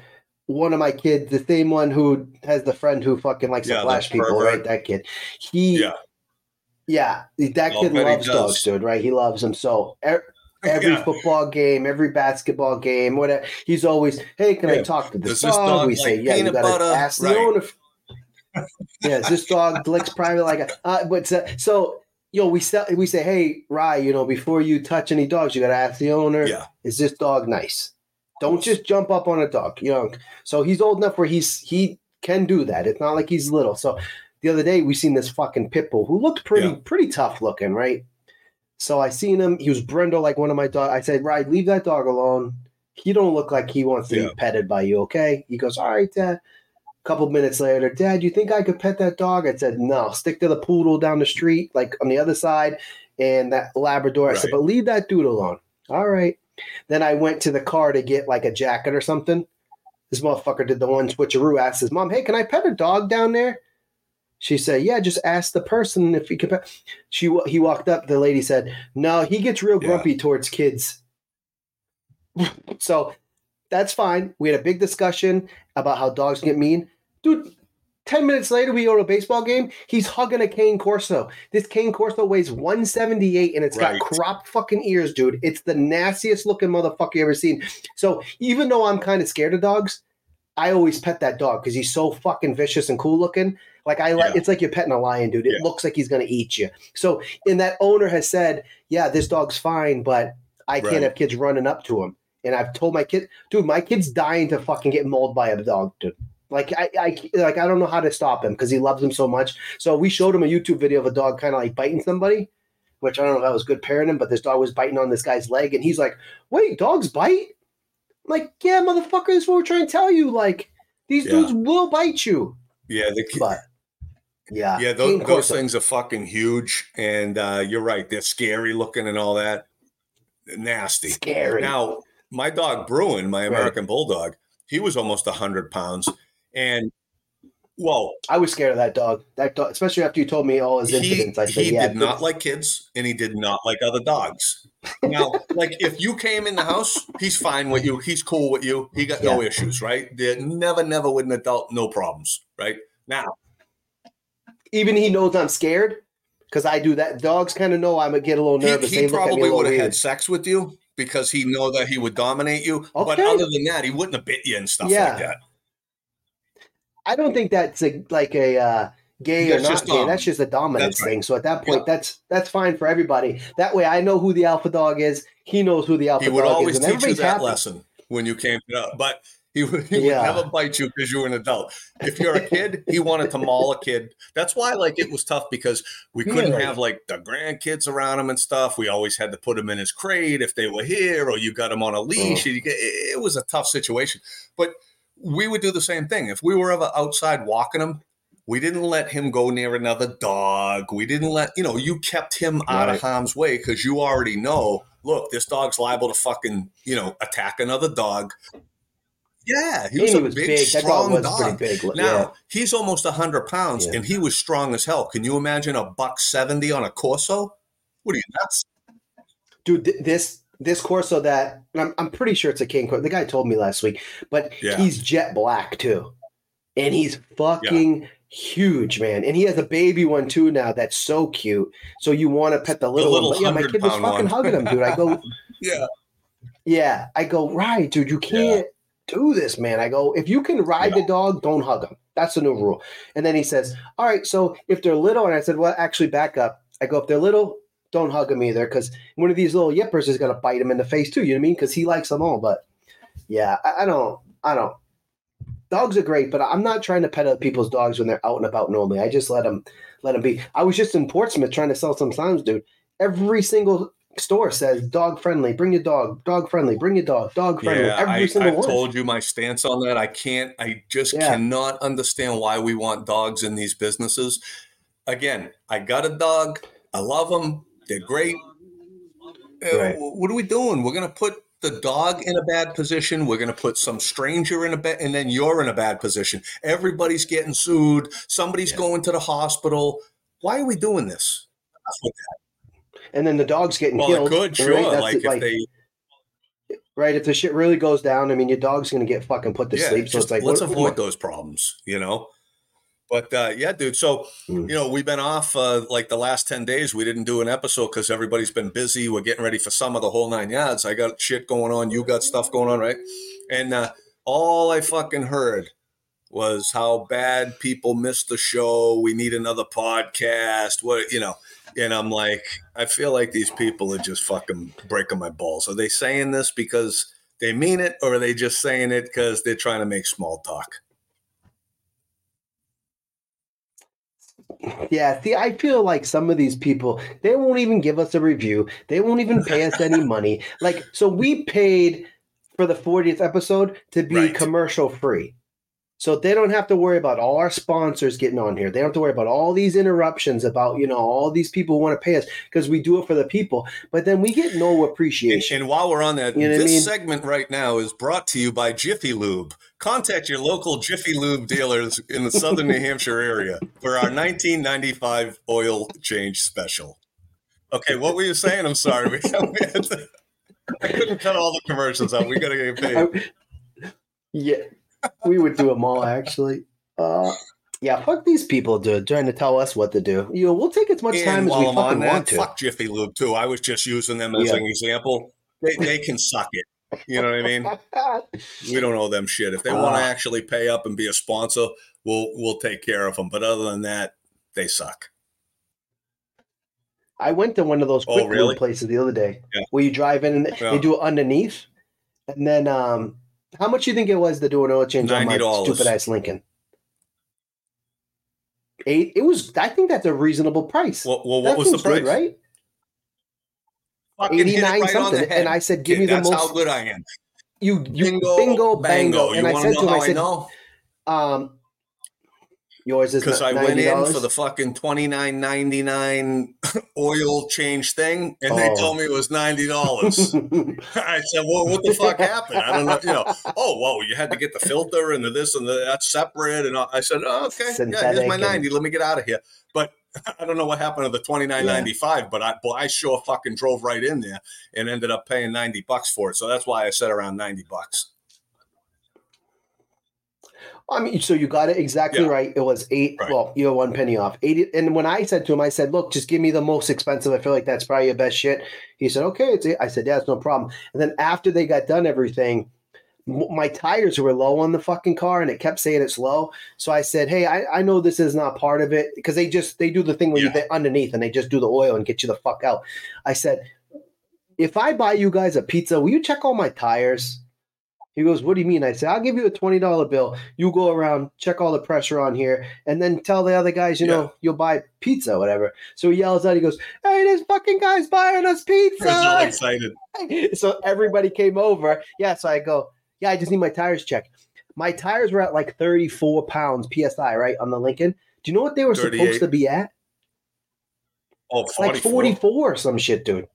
One of my kids, the same one who has the friend who fucking likes Yeah, to flash people, pervert. right? That kid. He Yeah. Yeah, that kid loves dogs, dude. Right? He loves them so. er- Every Yeah. football game, every basketball game, whatever. He's always, hey, can I talk to this, this dog? dog We say, yeah, you gotta butter? ask the Right. owner. yeah, is this dog licks private like a, uh, but so, so yo, we sell, we say, hey, Rye, you know, before you touch any dogs, you gotta ask the owner, Yeah. is this dog nice? Don't just jump up on a dog, you know. So he's old enough where he's he can do that. It's not like he's little. So the other day we seen this fucking pit bull who looked pretty Yeah. pretty tough looking, right? So I seen him. He was brindle like one of my dogs. I said, "Right, leave that dog alone. He don't look like he wants to Yeah. be petted by you." Okay? He goes, "All right, Dad." A couple minutes later, Dad, you think I could pet that dog? I said, "No, stick to the poodle down the street, like on the other side, and that Labrador." I said, "But leave that dude alone." All right. Then I went to the car to get like a jacket or something. This motherfucker did the one switcheroo. Asked his mom, "Hey, can I pet a dog down there?" She said, "Yeah, just ask the person if he can." Pet. She he walked up. The lady said, "No, he gets real Yeah. grumpy towards kids." so that's fine. We had a big discussion about how dogs get mean, dude. Ten minutes later, we go to a baseball game. He's hugging a cane corso. This cane corso weighs 178 and it's Right. got cropped fucking ears, dude. It's the nastiest looking motherfucker you ever seen. So even though I'm kind of scared of dogs, I always pet that dog because he's so fucking vicious and cool looking. Like I like, Yeah. it's like you're petting a lion, dude. It Yeah. looks like he's gonna eat you. So, and that owner has said, "Yeah, this dog's fine, but I can't have kids running up to him." And I've told my kid, dude, my kid's dying to fucking get mauled by a dog, dude. Like I, I like I don't know how to stop him because he loves him so much. So we showed him a YouTube video of a dog kind of like biting somebody, which I don't know if that was good parenting, but this dog was biting on this guy's leg, and he's like, "Wait, dogs bite?" I'm like, yeah, motherfucker, this is what we're trying to tell you. Like, these Yeah. dudes will bite you. Yeah, the, But yeah, yeah, those, those things are fucking huge, and uh, you're right. They're scary looking and all that. Nasty. scary. Now, my dog Bruin, my Right. American Bulldog, he was almost hundred pounds, and well, I was scared of that dog. That dog, especially after you told me all his he, incidents. I said, he yeah, did not like kids, and he did not like other dogs. Now, *laughs* like if you came in the house, he's fine with you. He's cool with you. He got no issues, right? There never, never with an adult, no problems, right? Now, even he knows I'm scared because I do that. Dogs kind of know I'm gonna get a little nervous. he They look at me a probably would have had sex with you because he know that he would dominate you. But other than that, he wouldn't have bit you and stuff Yeah. like that. I don't think that's a, like a uh, gay That's or not gay. That's just a dominance right. thing. So at that point, that's that's fine for everybody. That way, I know who the alpha dog is. He knows who the alpha dog is. He would always is, teach you that happy. lesson when you came up, but he would, he Yeah. would never bite you because you were an adult. If you're a kid, he wanted to maul a kid. That's why, like, it was tough because we couldn't have like the grandkids around him and stuff. We always had to put him in his crate if they were here, or you got him on a leash. and you get- It, it was a tough situation, but we would do the same thing if we were ever outside walking him. We didn't let him go near another dog. We didn't let, you know, you kept him out of harm's way because you already know, look, this dog's liable to fucking, you know, attack another dog. Yeah, he And was he a was big, big. That dog strong was dog. pretty big. Now yeah. he's almost hundred pounds, Yeah. and he was strong as hell. Can you imagine a buck seventy on a Corso? What are you nuts? dude, th- this this Corso that and I'm I'm pretty sure it's a King Corso. The guy told me last week, but Yeah. he's jet black too, and he's fucking huge, man. And he has a baby one too now that's so cute. So you want to pet the little, little one? Yeah, my kid was fucking one. hugging him, dude. I go, *laughs* Yeah, yeah, I go, right, dude. You can't do this, man. I go, if you can ride the dog, don't hug him. That's the new rule. And then he says, all right, so if they're little, and I said, well, actually, back up. I go, if they're little, don't hug him either, because one of these little yippers is gonna bite him in the face too. You know what I mean? Because he likes them all. But yeah, I, I don't, I don't. Dogs are great, but I'm not trying to pet other people's dogs when they're out and about normally. I just let them, let them be. I was just in Portsmouth trying to sell some signs, dude. Every single store says dog friendly. Bring your dog. Dog friendly. Bring your dog. Dog friendly. yeah. Every I, single I've one. told you my stance on that. I can't. I just Yeah. cannot understand why we want dogs in these businesses. Again, I got a dog. I love them. They're great. Uh, Right. What are we doing? We're going to put the dog in a bad position. We're going to put some stranger in a bad, and then you're in a bad position. Everybody's getting sued. Somebody's going to the hospital. Why are we doing this? And then the dog's getting Well, killed. it could, sure. right? Like it, if they, right, if the shit really goes down, I mean, your dog's gonna get fucking put to yeah, sleep. So just it's like, let's what- avoid those problems, you know. But uh, yeah, dude. So Mm. you know, we've been off uh, like the last ten days. We didn't do an episode because everybody's been busy. We're getting ready for summer, the whole nine yards. I got shit going on. You got stuff going on, right? And uh, all I fucking heard was how bad people missed the show. We need another podcast. What you know? And I'm like, I feel like these people are just fucking breaking my balls. Are they saying this because they mean it, or are they just saying it because they're trying to make small talk? Yeah, see, I feel like some of these people, they won't even give us a review. They won't even pay us any *laughs* money. Like, so we paid for the 40th episode to be Right. commercial free. So they don't have to worry about all our sponsors getting on here. They don't have to worry about all these interruptions about, you know, all these people want to pay us because we do it for the people. But then we get no appreciation. and while we're on that, You know what I this mean? segment right now is brought to you by Jiffy Lube. Contact your local Jiffy Lube dealers in the southern New Hampshire area for our 1995 oil change special. Okay, what were you saying? I'm sorry. We, to- *laughs* I couldn't cut all the commercials out. We got to get paid. *laughs* Yeah, we would do them all actually. Uh, yeah, fuck these people, dude, trying to tell us what to do. You know, we'll take as much time And as we I'm fucking on want to. fuck Jiffy Lube too. I was just using them as Yeah. an example. They, they can suck it. You know what I mean? We don't owe them shit. If they want to actually pay up and be a sponsor, we'll we'll take care of them. But other than that, they suck. I went to one of those Oh, quick really? places the other day Yeah. where you drive in and Yeah. they do it underneath. And then um how much do you think it was to do an oil change on my $90. stupid ass Lincoln? Eight it was I think that's a reasonable price. Well, well that what was the thing's good, price? right? Fucking 89 right something. And I said, give Kid, me the that's most how good I am. you, you Bingo, bingo, bango. You And I said to to him, I I said, know? um yours is Because I went in for the fucking twenty nine ninety nine *laughs* oil change thing, and they Oh. told me it was ninety dollars. *laughs* I said, "Well, what the fuck happened? I don't know." You know, oh, well, you had to get the filter and the this and the that's separate. And I said, oh, "Okay, yeah, here's Synthetic my and- ninety. Let me get out of here." But *laughs* I don't know what happened to the twenty nine ninety five. But I, boy, I sure fucking drove right in there and ended up paying ninety bucks for it. So that's why I said around ninety bucks. I mean, so you got it exactly Yeah. right. It was eight. Right. Well, you're one penny off. Eighty. And when I said to him, I said, "Look, just give me the most expensive. I feel like that's probably your best shit." He said, "Okay." It's I said, "Yeah, it's no problem." And then after they got done everything, m- my tires were low on the fucking car, and it kept saying it's low. So I said, "Hey, I, I know this is not part of it because they just they do the thing where you Yeah. get underneath and they just do the oil and get you the fuck out." I said, "If I buy you guys a pizza, will you check all my tires?" He goes, What do you mean? I said, I'll give you a $20 bill. You go around, check all the pressure on here, and then tell the other guys, you Yeah. know, you'll buy pizza, whatever. So he yells out, he goes, Hey, this fucking guy's buying us I was all pizza. *laughs* excited. so everybody came over. Yeah, so I go, Yeah, I just need my tires checked. My tires were at like 34 pounds PSI, right? On the Lincoln. Do you know what they were supposed to be at? Oh, 44. Like 44 or some shit, dude.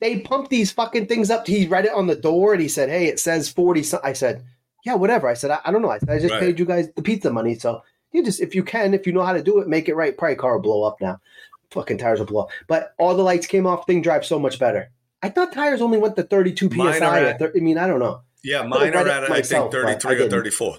They pumped these fucking things up. He read it on the door and he said, Hey, it says 40. so-" I said, Yeah, whatever. I said, I, I don't know. I said, I just Right. paid you guys the pizza money. So you just, if you can, if you know how to do it, make it right. Probably car will blow up now. Fucking tires will blow up. But all the lights came off. Thing drives so much better. I thought tires only went to 32 Mine PSI. at- I mean, I don't know. Yeah, mine are at, I think, but I 33 or 34.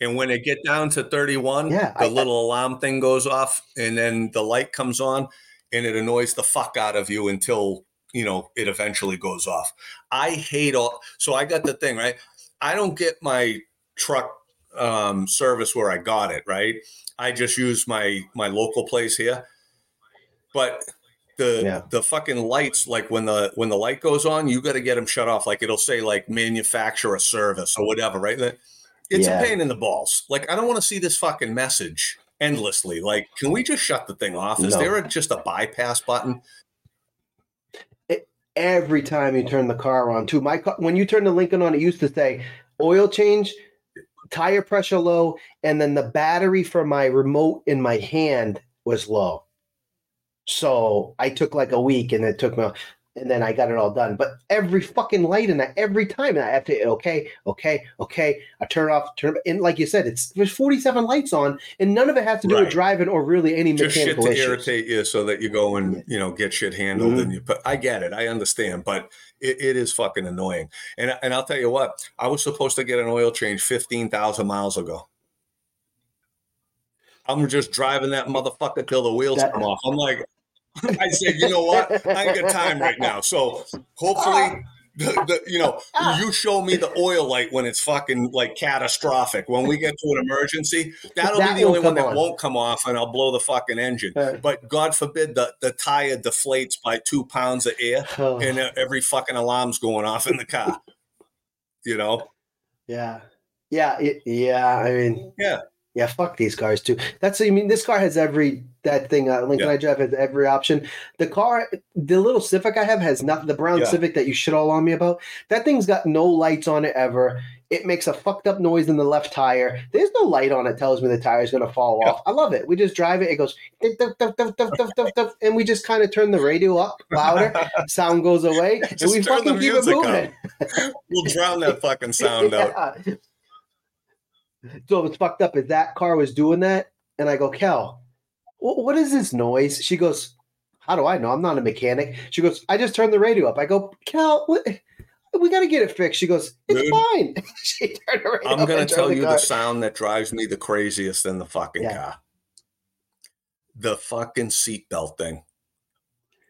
And when it get down to 31, Yeah, the I- little alarm thing goes off and then the light comes on and it annoys the fuck out of you until, you know, it eventually goes off. I hate all. So I got the thing, right? I don't get my truck um, service where I got it, right? I just use my my local place here. But the Yeah. the fucking lights, like when the when the light goes on, you got to get them shut off. Like it'll say like manufacturer service or whatever, right? It's Yeah. a pain in the balls. Like I don't want to see this fucking message endlessly. Like, can we just shut the thing off? Is No. there a, just a bypass button? Every time you turn the car on too. My car, when you turn the Lincoln on, it used to say oil change, tire pressure low, and then the battery for my remote in my hand was low. So I took like a week, and it took me, and then I got it all done. But every fucking light in that, every time, and I have to okay, okay, okay. I turn off, turn, and like you said, it's there's 47 lights on, and none of it has to do Right. with driving or really any Just shit mechanical to issues. irritate you so that you go and you know get shit handled Mhm. and you put. I get it. I understand, but it, it is fucking annoying. And and I'll tell you what, I was supposed to get an oil change fifteen thousand miles ago. I'm just driving that motherfucker till the wheels That- come off. I'm like, I said, you know what? I ain't got time right now. So hopefully, the, the, you know, you show me the oil light when it's fucking like catastrophic. When we get to an emergency, that'll That be the only one come that on. won't come off, and I'll blow the fucking engine. Uh, But God forbid the, the tire deflates by two pounds of air, oh, *sighs* and uh, every fucking alarm's going off in the car. You know, yeah, yeah, it, yeah. I mean, Yeah. Yeah. Fuck these cars too. That's I mean, this car has every that thing. Uh, Lincoln Yeah. I drive has every option. The car, the little Civic I have has nothing. The brown Yeah. Civic that you shit all on me about. That thing's got no lights on it ever. It makes a fucked up noise in the left tire. There's no light on it. Tells me the tire's gonna fall Yeah. off. I love it. We just drive it. It goes, duff, duff, duff, and we just kind of turn the radio up louder. *laughs* Sound goes away, and we fucking keep it moving. we'll drown that fucking *laughs* sound out. So what's fucked up is that car was doing that, and I go, Kel, what is this noise? She goes, How do I know? I'm not a mechanic. She goes, I just turned the radio up. I go, Kel, what? we got to get it fixed. She goes, It's Dude. fine. *laughs* she turned radio I'm gonna tell the you car. the sound that drives me the craziest in the fucking Yeah. car. The fucking seatbelt thing.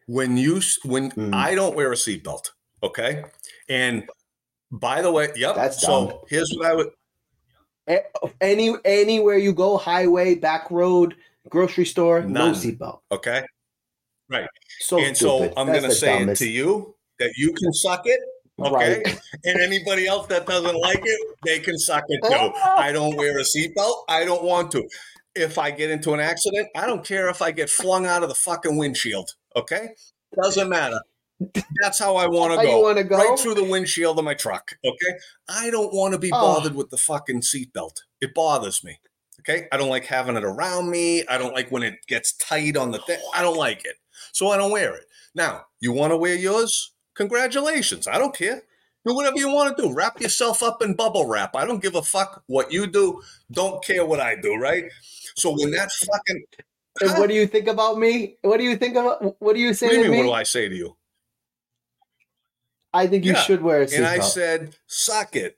When you when Mm. I don't wear a seatbelt, okay, and By the way, yep. That's so dumb. here's what I would. A- Any anywhere you go, highway, back road, grocery store, no seatbelt. Okay. Right. So and stupid. so I'm going to say dumbest. it to you that you can suck it. Okay. Right. *laughs* and anybody else that doesn't like it, they can suck it too. Oh. I don't wear a seatbelt. I don't want to. If I get into an accident, I don't care if I get flung out of the fucking windshield. Okay. Doesn't matter. That's how I want to go. go? Right through the windshield of my truck. Okay. I don't want to be Oh. bothered with the fucking seatbelt. It bothers me. Okay. I don't like having it around me. I don't like when it gets tight on the thing. I don't like it. So I don't wear it. Now, you want to wear yours? Congratulations. I don't care. Do whatever you want to do. Wrap yourself up in bubble wrap. I don't give a fuck what you do. Don't care what I do, right? So when that fucking And what do you think about me? What do you think about? What do you say what do you to mean? me? What do I say to you? I think you Yeah. should wear a seatbelt. And I said, suck it.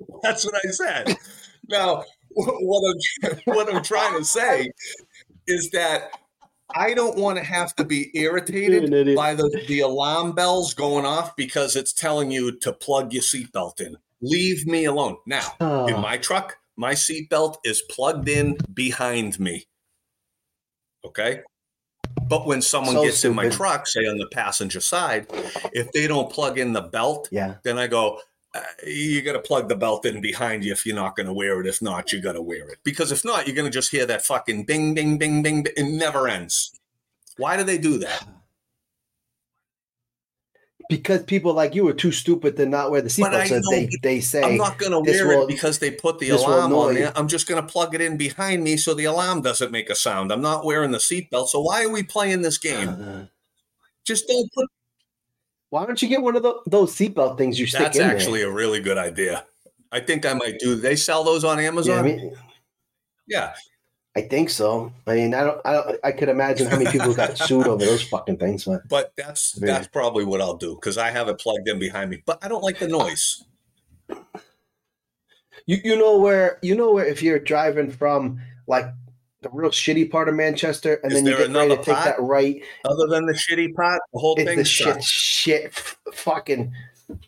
*laughs* That's what I said. now, *laughs* what I'm, *laughs* what I'm trying to say is that I don't want to have to be irritated by the, the alarm bells going off because it's telling you to plug your seatbelt in. Leave me alone. Now, in Ah. my truck, my seatbelt is plugged in behind me. Okay. But when someone So gets in my truck, say on the passenger side, if they don't plug in the belt, yeah. then I go, uh, you got to plug the belt in behind you if you're not going to wear it. If not, you got to wear it. Because if not, you're going to just hear that fucking bing, bing, bing, bing. bing. It never ends. Why do they do that? Because people like you are too stupid to not wear the seatbelt, so they they say I'm not going to wear will- it because they put the alarm on there. I'm just going to plug it in behind me so the alarm doesn't make a sound. I'm not wearing the seatbelt. So why are we playing this game? Uh, Just don't put. why don't you get one of tho- those seatbelt things you stick That's in there? actually a really good idea. I think I might do. They sell those on Yeah, I Amazon. mean, yeah. I think so. I mean, I don't, I don't, I could imagine how many people got *laughs* sued over those fucking things, but But that's Yeah. that's probably what I'll do because I have it plugged in behind me. But I don't like the noise. you, you know where, you know where, if you're driving from like the real shitty part of Manchester, and Is then you get ready to take that right, Other than the shitty part, the whole thing the shit, shit, f- fucking.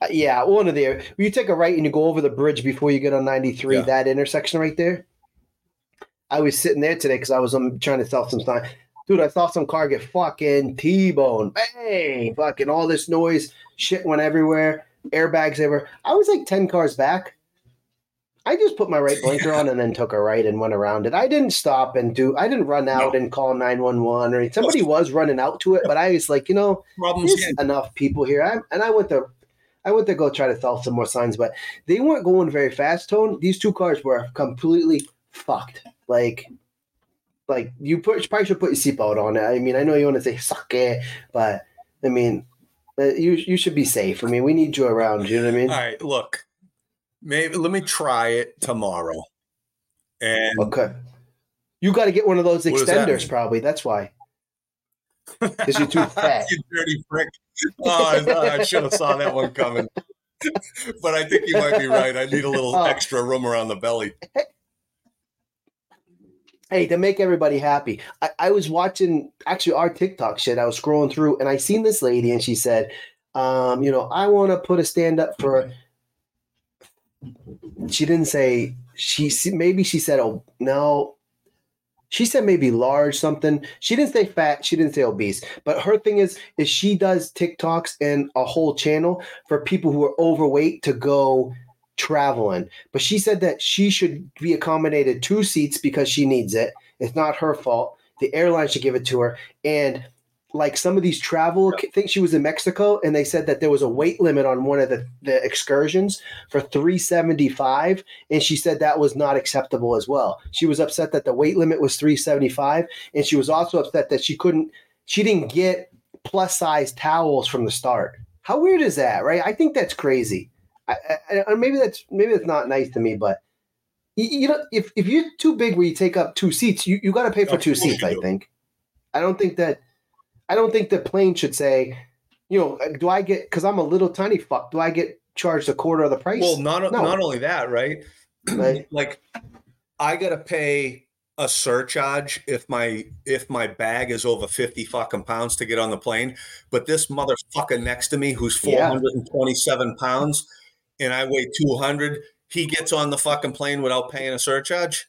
uh, Yeah, one of the. You take a right and you go over the bridge before you get on 93, Yeah. that intersection right there. I was sitting there today because I was um, trying to sell some time. Dude, I saw some car get fucking T-bone. Bang! Fucking all this noise. Shit went everywhere. Airbags everywhere. I was like 10 cars back. I just put my right blinker on and then took a right and went around it. I didn't stop and do, I didn't run out No. and call 911 or. Somebody was running out to it, but I was like, you know, Problems. there's enough people here. I, and I went to, I went to go try to sell some more signs, but they weren't going very fast. Tone. These two cars were completely fucked. Like, like you put, probably should put your seatbelt on. It. I mean, I know you want to say suck it, but I mean, uh, you you should be safe. I mean, we need you around. You know what I mean? All right, look. Maybe let me try it tomorrow. And Okay. You got to get one of those does that extenders, probably. That's why. *laughs* Because you're too fat. you dirty prick. Oh, I, I should have saw that one coming. *laughs* but I think you might be right. I need a little Oh. extra room around the belly. Hey, to make everybody happy, I, I was watching actually our TikTok shit. I was scrolling through and I seen this lady and she said, um, you know, I want to put a stand up for. She didn't say she maybe she said oh no. She said maybe large something. She didn't say fat. She didn't say obese. But her thing is, is she does TikToks and a whole channel for people who are overweight to go traveling. But she said that she should be accommodated two seats because she needs it. It's not her fault. The airline should give it to her. And like some of these travel, I think she was in Mexico, and they said that there was a weight limit on one of the, the excursions for 375. And she said that was not acceptable as well. She was upset that the weight limit was 375. And she was also upset that she couldn't, she didn't get plus size towels from the start. How weird is that, right? I think that's crazy. I, I, maybe that's maybe that's not nice to me, but you, you know, if if you're too big where you take up two seats, you, you got to pay for two seats. I think. I don't think that. I don't think the plane should say, you know, uh, do I get because I'm a little tiny fuck? Do I get charged a quarter of the price? Well, not No. not only that, right? *clears throat* Right. *clears throat* like I gotta pay a surcharge if my if my bag is over 50 fucking pounds to get on the plane. But this motherfucker next to me who's Yeah. 427 pounds, and I weigh 200, he gets on the fucking plane without paying a surcharge?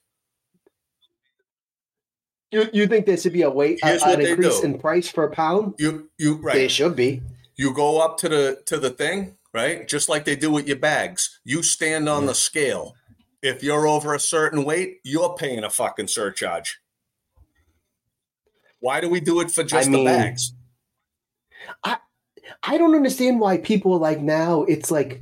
You, you think there should be a weight Here's what an increase do. in price per pound? You you right. should be. You go up to the to the thing, right? Just like they do with your bags. You stand on the scale. If you're over a certain weight, you're paying a fucking surcharge. Why do we do it for just mean- the bags? I I don't understand why people like now. It's like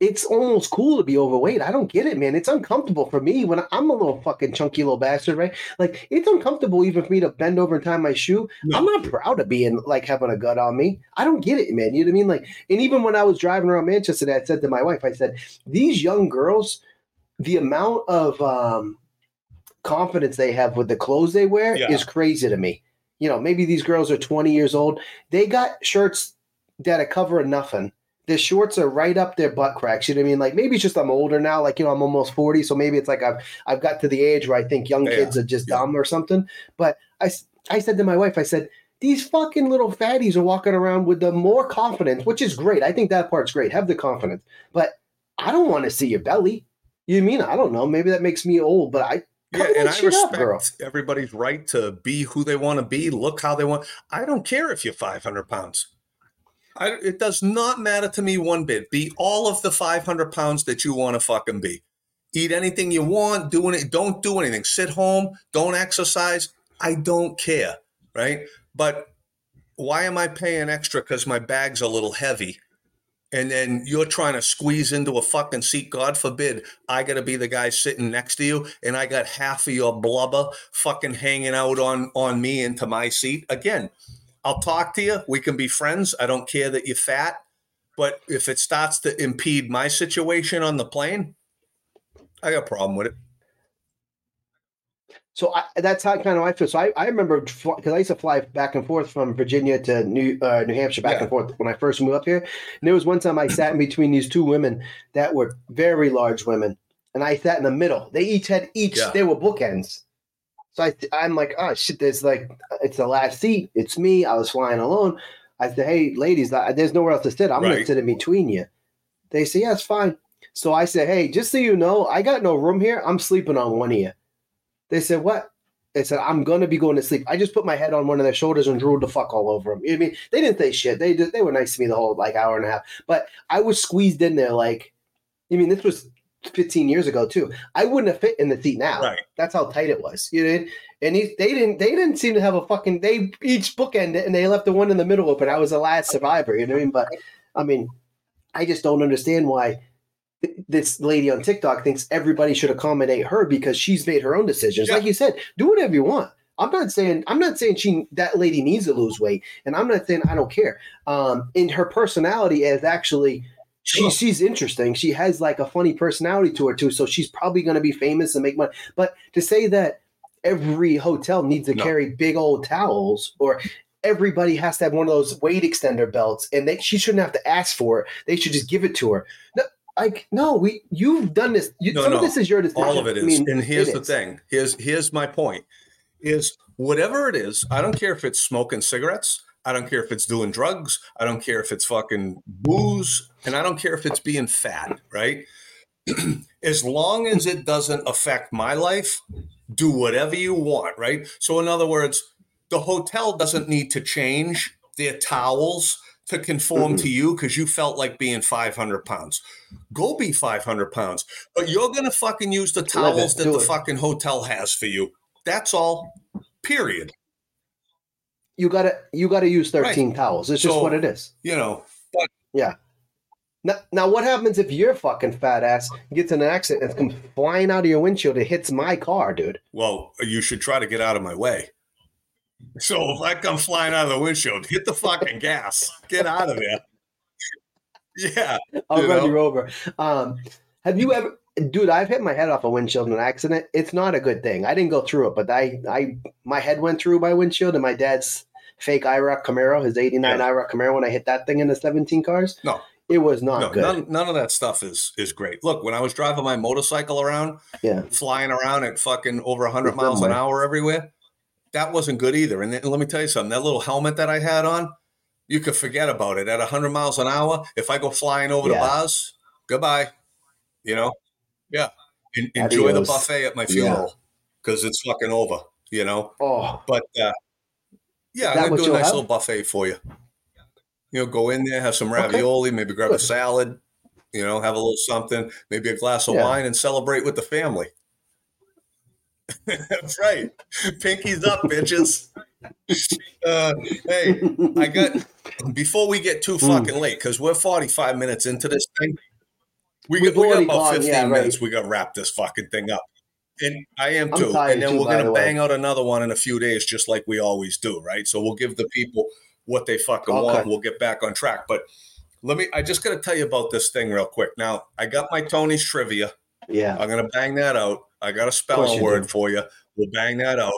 it's almost cool to be overweight. I don't get it, man. It's uncomfortable for me when I'm a little fucking chunky little bastard, right? Like it's uncomfortable even for me to bend over and tie my shoe. No. I'm not proud of being like having a gut on me. I don't get it, man. You know what I mean? Like, and even when I was driving around Manchester, I said to my wife, I said, these young girls, the amount of um, confidence they have with the clothes they wear Yeah. is crazy to me. You know, maybe these girls are 20 years old. They got shirts that are covering nothing. Their shorts are right up their butt cracks. You know what I mean? Like maybe it's just I'm older now. Like you know, I'm almost 40, so maybe it's like I've I've got to the age where I think young Yeah, kids are just yeah. dumb or something. But I I said to my wife, I said these fucking little fatties are walking around with the more confidence, which is great. I think that part's great. Have the confidence, but I don't want to see your belly. You mean I don't know? Maybe that makes me old, but I Yeah, and I shit up, respect everybody's right to be who they want to be, look how they want. I don't care if you're 500 pounds. I, it does not matter to me one bit. Be all of the 500 pounds that you want to fucking be. Eat anything you want, do it. Don't do anything. Sit home. Don't exercise. I don't care, right? But why am I paying extra because my bag's a little heavy? And then you're trying to squeeze into a fucking seat. God forbid I got to be the guy sitting next to you, and I got half of your blubber fucking hanging out on on me into my seat. Again, I'll talk to you. We can be friends. I don't care that you're fat, but if it starts to impede my situation on the plane, I got a problem with it. So I, that's how kind of I feel. So I, I remember because I used to fly back and forth from Virginia to New uh, New Hampshire back Yeah. and forth when I first moved up here. And there was one time I sat in between these two women that were very large women, and I sat in the middle. They each had each Yeah. they were bookends. So I, I'm like, oh shit, there's like it's the last seat. It's me. I was flying alone. I said, hey ladies, I- there's nowhere else to sit. I'm gonna sit in between you. They say, yeah, it's fine. So I said, hey, just so you know, I got no room here. I'm sleeping on one of you. They said, what? They said, I'm going to be going to sleep. I just put my head on one of their shoulders and drooled the fuck all over them. You know I mean? They didn't say shit. They did, they were nice to me the whole like hour and a half. But I was squeezed in there like, I mean, this was 15 years ago too. I wouldn't have fit in the seat now. Right. That's how tight it was. You know? And he, they didn't they didn't seem to have a fucking they each bookend it and they left the one in the middle open. I was the last survivor, you know what I mean? But I mean, I just don't understand why this lady on TikTok thinks everybody should accommodate her because she's made her own decisions. Yeah. Like you said, do whatever you want. I'm not saying I'm not saying she that lady needs to lose weight, and I'm not saying I don't care. Um, in her personality is actually she, she's interesting. She has like a funny personality to her too, so she's probably going to be famous and make money. But to say that every hotel needs to No. carry big old towels or everybody has to have one of those weight extender belts and they, she shouldn't have to ask for it they should just give it to her no, like no we you've done this you, No, some of no. this is your decision All of it is. I mean, and here's the is. thing. Here's here's my point. Is whatever it is, I don't care if it's smoking cigarettes. I don't care if it's doing drugs. I don't care if it's fucking booze. And I don't care if it's being fat, right? *clears throat* as long as it doesn't affect my life, do whatever you want, right? So, in other words, the hotel doesn't need to change their towels to conform to you because you felt like being 500 pounds. Go be 500 pounds, but you're going to fucking use the towels that do the it. fucking hotel has for you. That's all, period. you gotta you gotta use 13 towels it's just what it is You know, now, now what happens if your fucking fat ass gets in an accident and comes flying out of your windshield and hits my car dude well, you should try to get out of my way. So if I come flying out of the windshield, hit the fucking gas. Get out of there. *laughs* Yeah. I'll You run know? you over. Um, have you ever, dude? I've hit my head off a windshield in an accident. It's not a good thing. I didn't go through it, but I, I, my head went through my windshield, and my dad's fake IROC Camaro, his '89 Yeah. IROC Camaro, when I hit that thing in the 17 cars. No. It was not No, good. none, none of that stuff is is great. Look, when I was driving my motorcycle around, yeah, flying around at fucking over 100 miles an hour everywhere, that wasn't good either. And then, let me tell you something, that little helmet that I had on, you could forget about it. At 100 miles an hour, if I go flying over the Yeah. bars, Goodbye. You know? Yeah. En- enjoy the buffet at my funeral because it's fucking over, you know? Oh, But uh, yeah, I'm gonna do a nice have? little buffet for you. You know, go in there, have some Okay. ravioli, maybe grab a salad, you know, have a little something, maybe a glass of Yeah. wine and celebrate with the family. *laughs* That's right. Pinkies up, bitches. *laughs* Uh, hey, I got before we get too Mm. fucking late because we're 45 minutes into this thing. We got, we got about gone, 15 yeah, right. minutes. We got to wrap this fucking thing up. And I am too. and then too, we're going to the way. bang out another one in a few days, just like we always do, right? So we'll give the people what they fucking Okay. want. We'll get back on track. But let me, I just got to tell you about this thing real quick. Now, I got my Tony's trivia. yeah. I'm going to bang that out. I got a spelling word do. for you. We'll bang that out.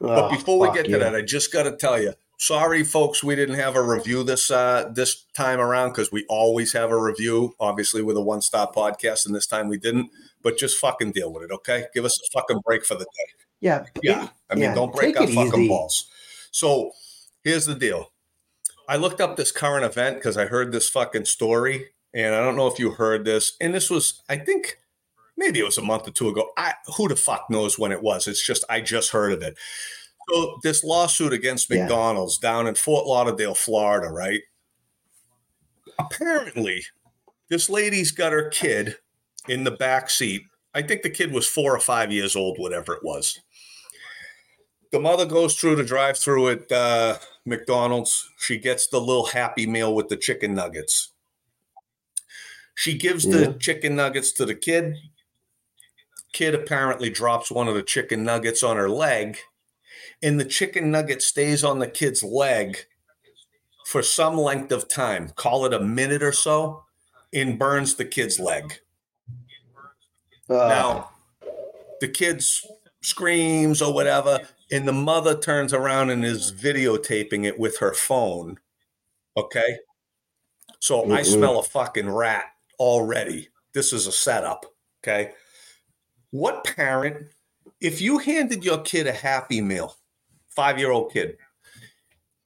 Oh, But before we get to you. that, I just got to tell you, sorry, folks, we didn't have a review this uh, this time around because we always have a review, obviously with a one star podcast, and this time we didn't. But just fucking deal with it, okay? Give us a fucking break for the day. yeah, Yeah, I mean, Yeah, don't break take our fucking easy. balls. So here's the deal. I looked up this current event because I heard this fucking story, and I don't know if you heard this. And this was, I think, maybe it was a month or two ago. I who the fuck knows when it was? It's just I just heard of it. So this lawsuit against Yeah. McDonald's down in Fort Lauderdale, Florida, right? Apparently, this lady's got her kid in the back seat. I think the kid was four or five years old, whatever it was. The mother goes through the drive-through at uh, McDonald's. She gets the little Happy Meal with the chicken nuggets. She gives Yeah. the chicken nuggets to the kid. Kid apparently drops one of the chicken nuggets on her leg, and the chicken nugget stays on the kid's leg for some length of time, call it a minute or so, and burns the kid's leg. Uh, Now, the kid screams or whatever, and the mother turns around and is videotaping it with her phone. Okay. So I Mm-mm. smell a fucking rat already. This is a setup. Okay. What parent, if you handed your kid a happy meal, five year old kid,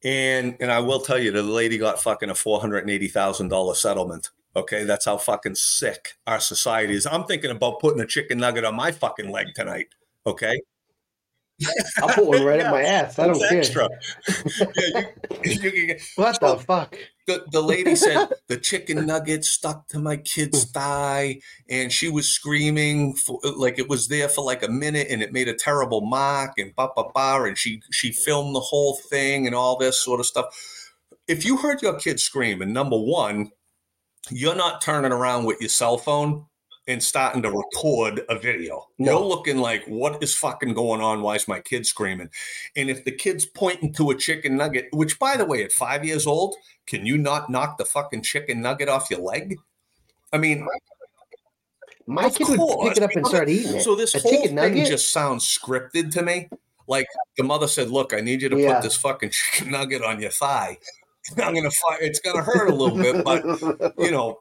and and I will tell you, the lady got fucking a four hundred and eighty thousand dollar settlement. Okay, that's how fucking sick our society is. I'm thinking about putting a chicken nugget on my fucking leg tonight. Okay, I'll put one right Yeah, my ass. I don't That's care. yeah, you, you can get- *laughs* What the fuck? the, the lady said *laughs* the chicken nugget stuck to my kid's thigh and she was screaming for, like it was there for like a minute and it made a terrible mark and ba ba ba and she she filmed the whole thing and all this sort of stuff if you heard your kid scream and number one you're not turning around with your cell phone and starting to record a video No. you're looking like what is fucking going on why is my kid screaming and if the kid's pointing to a chicken nugget which by the way at five years old can you not knock the fucking chicken nugget off your leg? I mean, My kid would course. pick it up and start eating it. so this a whole thing nugget? just sounds scripted to me. Like the mother said, "Look, I need you to Yeah. put this fucking *laughs* chicken nugget on your thigh. I'm gonna It's gonna hurt a little bit, but you know."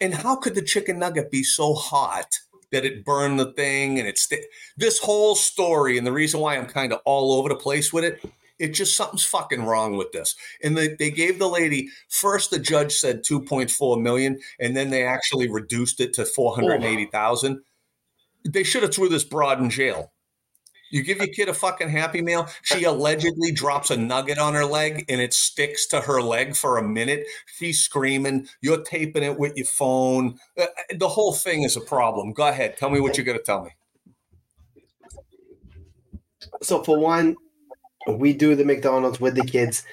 And how could the chicken nugget be so hot that it burned the thing and it's sta- this whole story and the reason why I'm kind of all over the place with it, it just something's fucking wrong with this. And they, they gave the lady first the judge said 2.4 million and then they actually reduced it to 480,000. They should have threw this broad in jail. You give your kid a fucking happy meal. She allegedly drops a nugget on her leg and it sticks to her leg for a minute. She's screaming. You're taping it with your phone. Uh, The whole thing is a problem. Go ahead. Tell me what you're going to tell me. so for one, we do the McDonald's with the kids.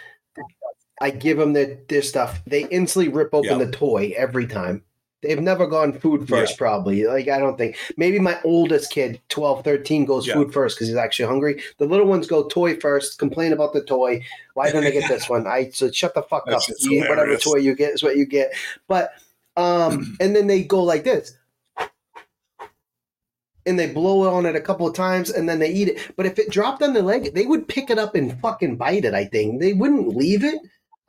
I give them their, their stuff. They instantly rip open Yeah. the toy every time. They've never gone food first, probably. Like, I don't think. Maybe my oldest kid, 12, 13, goes Yeah. food first because he's actually hungry. The little ones go toy first, complain about the toy. Why don't I get this one? I said, shut the fuck *laughs* That up. You whatever toy you get is what you get. But, um, *clears throat* and then they go like this. And they blow on it a couple of times and then they eat it. But if it dropped on their leg, they would pick it up and fucking bite it, I think. They wouldn't leave it.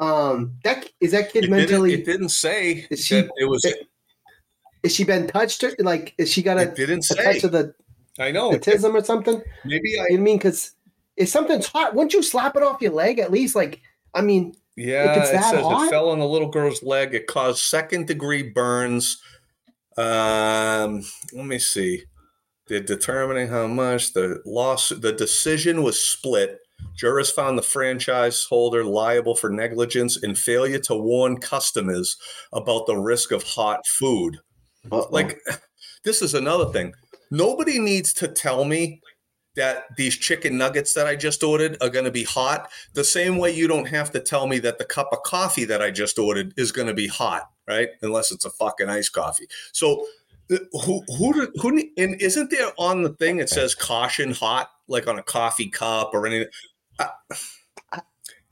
Um, that is that kid It didn't, mentally it didn't say Is she- that it was. it- is she been touched or like is she got a, didn't a touch of the I know. autism or something? Maybe You know I. I mean? Because if something's hot, wouldn't you slap it off your leg at least? Like, I mean, Yeah, it's it says hot? it fell on the little girl's leg. It caused second degree burns Um, let me see. They're determining how much the loss, The decision was split. Jurors found the franchise holder liable for negligence and failure to warn customers about the risk of hot food. Uh-oh. Like, *laughs* this is another thing. Nobody needs to tell me that these chicken nuggets that I just ordered are going to be hot. The same way you don't have to tell me that the cup of coffee that I just ordered is going to be hot, right? Unless it's a fucking iced coffee. So uh, who who who and isn't there on the thing it says caution hot like on a coffee cup or anything? I-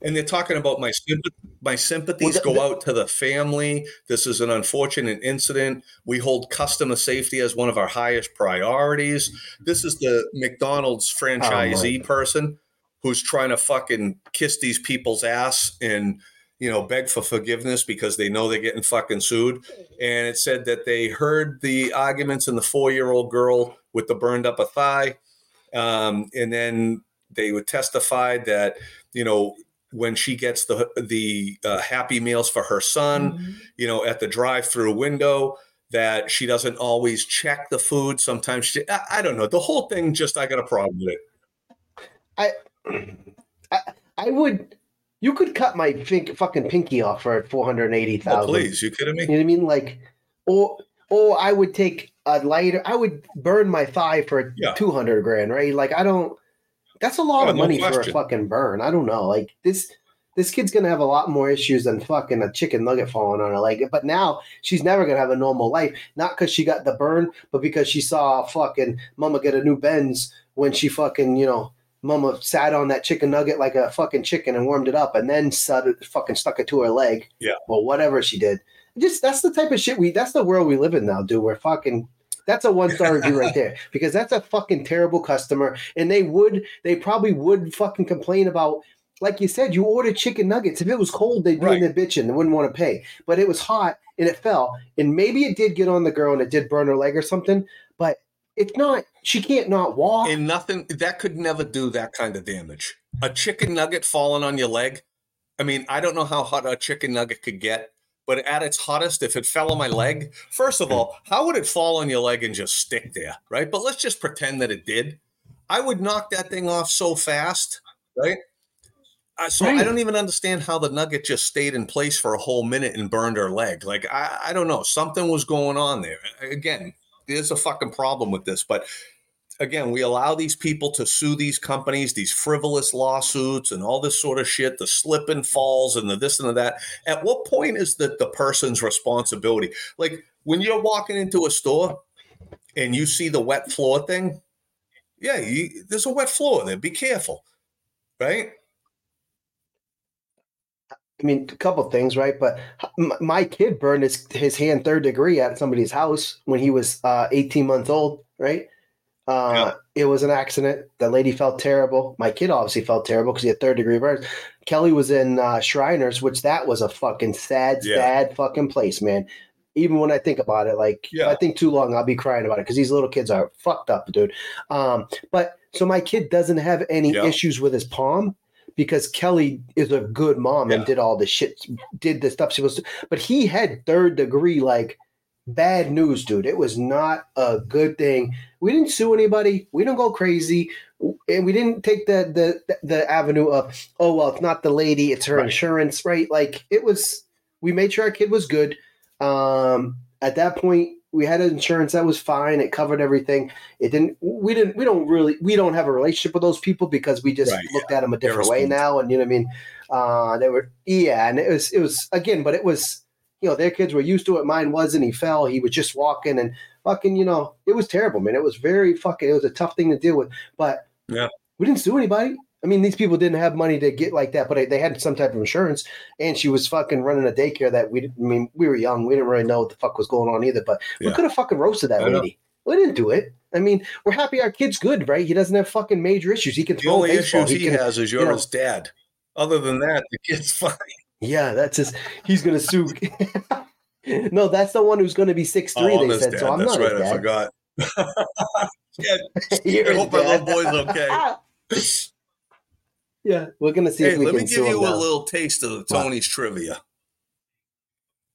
and they're talking about my sympathy, my sympathies Well, the- go out to the family. This is an unfortunate incident. We hold customer safety as one of our highest priorities. This is the McDonald's franchisee person who's trying to fucking kiss these people's ass and you know beg for forgiveness because they know they're getting fucking sued. And it said that they heard the arguments in the four year old girl with the burned up a thigh, um, and then they would testify that you know when she gets the the uh, happy meals for her son, you know, at the drive-through window, that she doesn't always check the food. Sometimes she, I, I don't know. The whole thing, just I got a problem with it. I, I I would. You could cut my fink, fucking pinky off for four hundred eighty Oh, thousand. please, you kidding me? You know what I mean? Like, or or I would take a lighter. I would burn my thigh for Yeah. two hundred grand, right? Like, I don't. That's a lot Yeah, of no money for a fucking burn. I don't know. Like this. This kid's gonna have a lot more issues than fucking a chicken nugget falling on her leg. But now she's never gonna have a normal life. Not because she got the burn, but because she saw fucking mama get a new Benz when she fucking you know mama sat on that chicken nugget like a fucking chicken and warmed it up and then sud- fucking stuck it to her leg. Yeah. Or whatever she did. Just that's the type of shit we that's the world we live in now, dude. We're fucking that's a one star review right there. *laughs* Because that's a fucking terrible customer. And they would they probably would fucking complain about like you said, you ordered chicken nuggets. If it was cold, they'd be Right. in there bitching. They wouldn't want to pay. But it was hot and it fell. And maybe it did get on the girl and it did burn her leg or something. But it's not, she can't not walk. And nothing that could never do that kind of damage. A chicken nugget falling on your leg. I mean, I don't know how hot a chicken nugget could get, but at its hottest, if it fell on my leg, first of hmm. all, how would it fall on your leg and just stick there, right? But let's just pretend that it did. I would knock that thing off so fast, right? So I don't even understand how the nugget just stayed in place for a whole minute and burned her leg. Like I, I don't know, something was going on there. Again, there's a fucking problem with this, but again, we allow these people to sue these companies, these frivolous lawsuits, and all this sort of shit, the slip and falls and the this and the that. At what point is that the person's responsibility? Like when you're walking into a store and you see the wet floor thing, yeah, you, there's a wet floor there. Be careful, right? I mean, a couple things, right? But my kid burned his, his hand third degree at somebody's house when he was uh, 18 months old, right? Uh, It was an accident. The lady felt terrible. My kid obviously felt terrible because he had third degree burns. Kelly was in uh, Shriners, which that was a fucking sad, Yeah. sad fucking place, man. Even when I think about it, like if Yeah. I think too long, I'll be crying about it because these little kids are fucked up, dude. Um, but so my kid doesn't have any Yeah. issues with his palm because Kelly is a good mom and did all the shit, did the stuff she was. But he had third degree, like bad news, dude. It was not a good thing. We didn't sue anybody. We didn't go crazy, and we didn't take the the the avenue of oh well, it's not the lady, it's her Right. insurance, right? Like it was. We made sure our kid was good. Um, at that point, we had an insurance that was fine. It covered everything. It didn't. We didn't. We don't really. We don't have a relationship with those people because we just Right, looked at them a different way now. And you know what I mean. Uh, they were yeah, and it was it was again, but it was you know their kids were used to it. Mine wasn't. He fell. He was just walking and fucking. You know, it was terrible, man. It was very fucking. It was a tough thing to deal with, but Yeah. we didn't sue anybody. I mean, these people didn't have money to get like that, but they had some type of insurance. And she was fucking running a daycare that we didn't. I mean, we were young. We didn't really know what the fuck was going on either. But we could have fucking roasted that I know. lady. We didn't do it. I mean, we're happy our kid's good, right? He doesn't have fucking major issues. He can The throw only baseball. issues he, can, has is you you're know- his dad. Other than that, the kid's *laughs* fine. Yeah, that's his. He's gonna sue. *laughs* no, that's the one who's gonna be six three. Oh, they said. dad. So I'm That's not right. his I dad. forgot. *laughs* yeah, *laughs* I hope my little boy's okay. yeah, we're gonna see hey, if we let me give you a now. little taste of the Tony's trivia.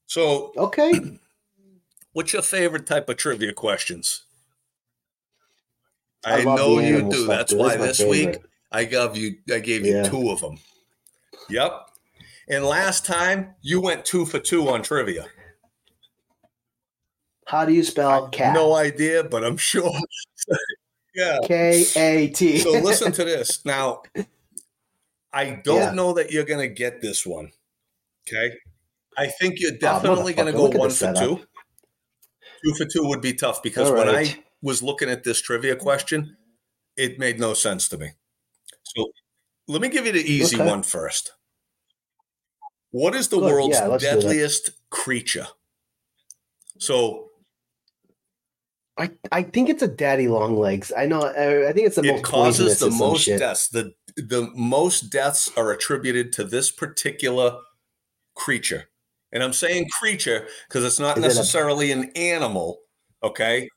So Okay. *clears throat* What's your favorite type of trivia questions? I I, know you do. That's why this week. I gave you I gave you Yeah. two of them. Yep. And last time you went two for two on trivia. How do you spell cat? No idea, but I'm sure. *laughs* yeah. K A T. So listen to this. Now, I don't Yeah. know that you're going to get this one. Okay. I think you're Oh, definitely going to go one for two. Two for two would be tough because All when I was looking at this trivia question, it made no sense to me. So let me give you the easy Okay. one first. What is the Good. world's Yeah, let's do that. deadliest creature? So I, I think it's a daddy long legs. I know. I, I think it's the it most causes the most shit. deaths. The the most deaths are attributed to this particular creature. And I'm saying creature because it's not Is it a- necessarily an animal. Okay.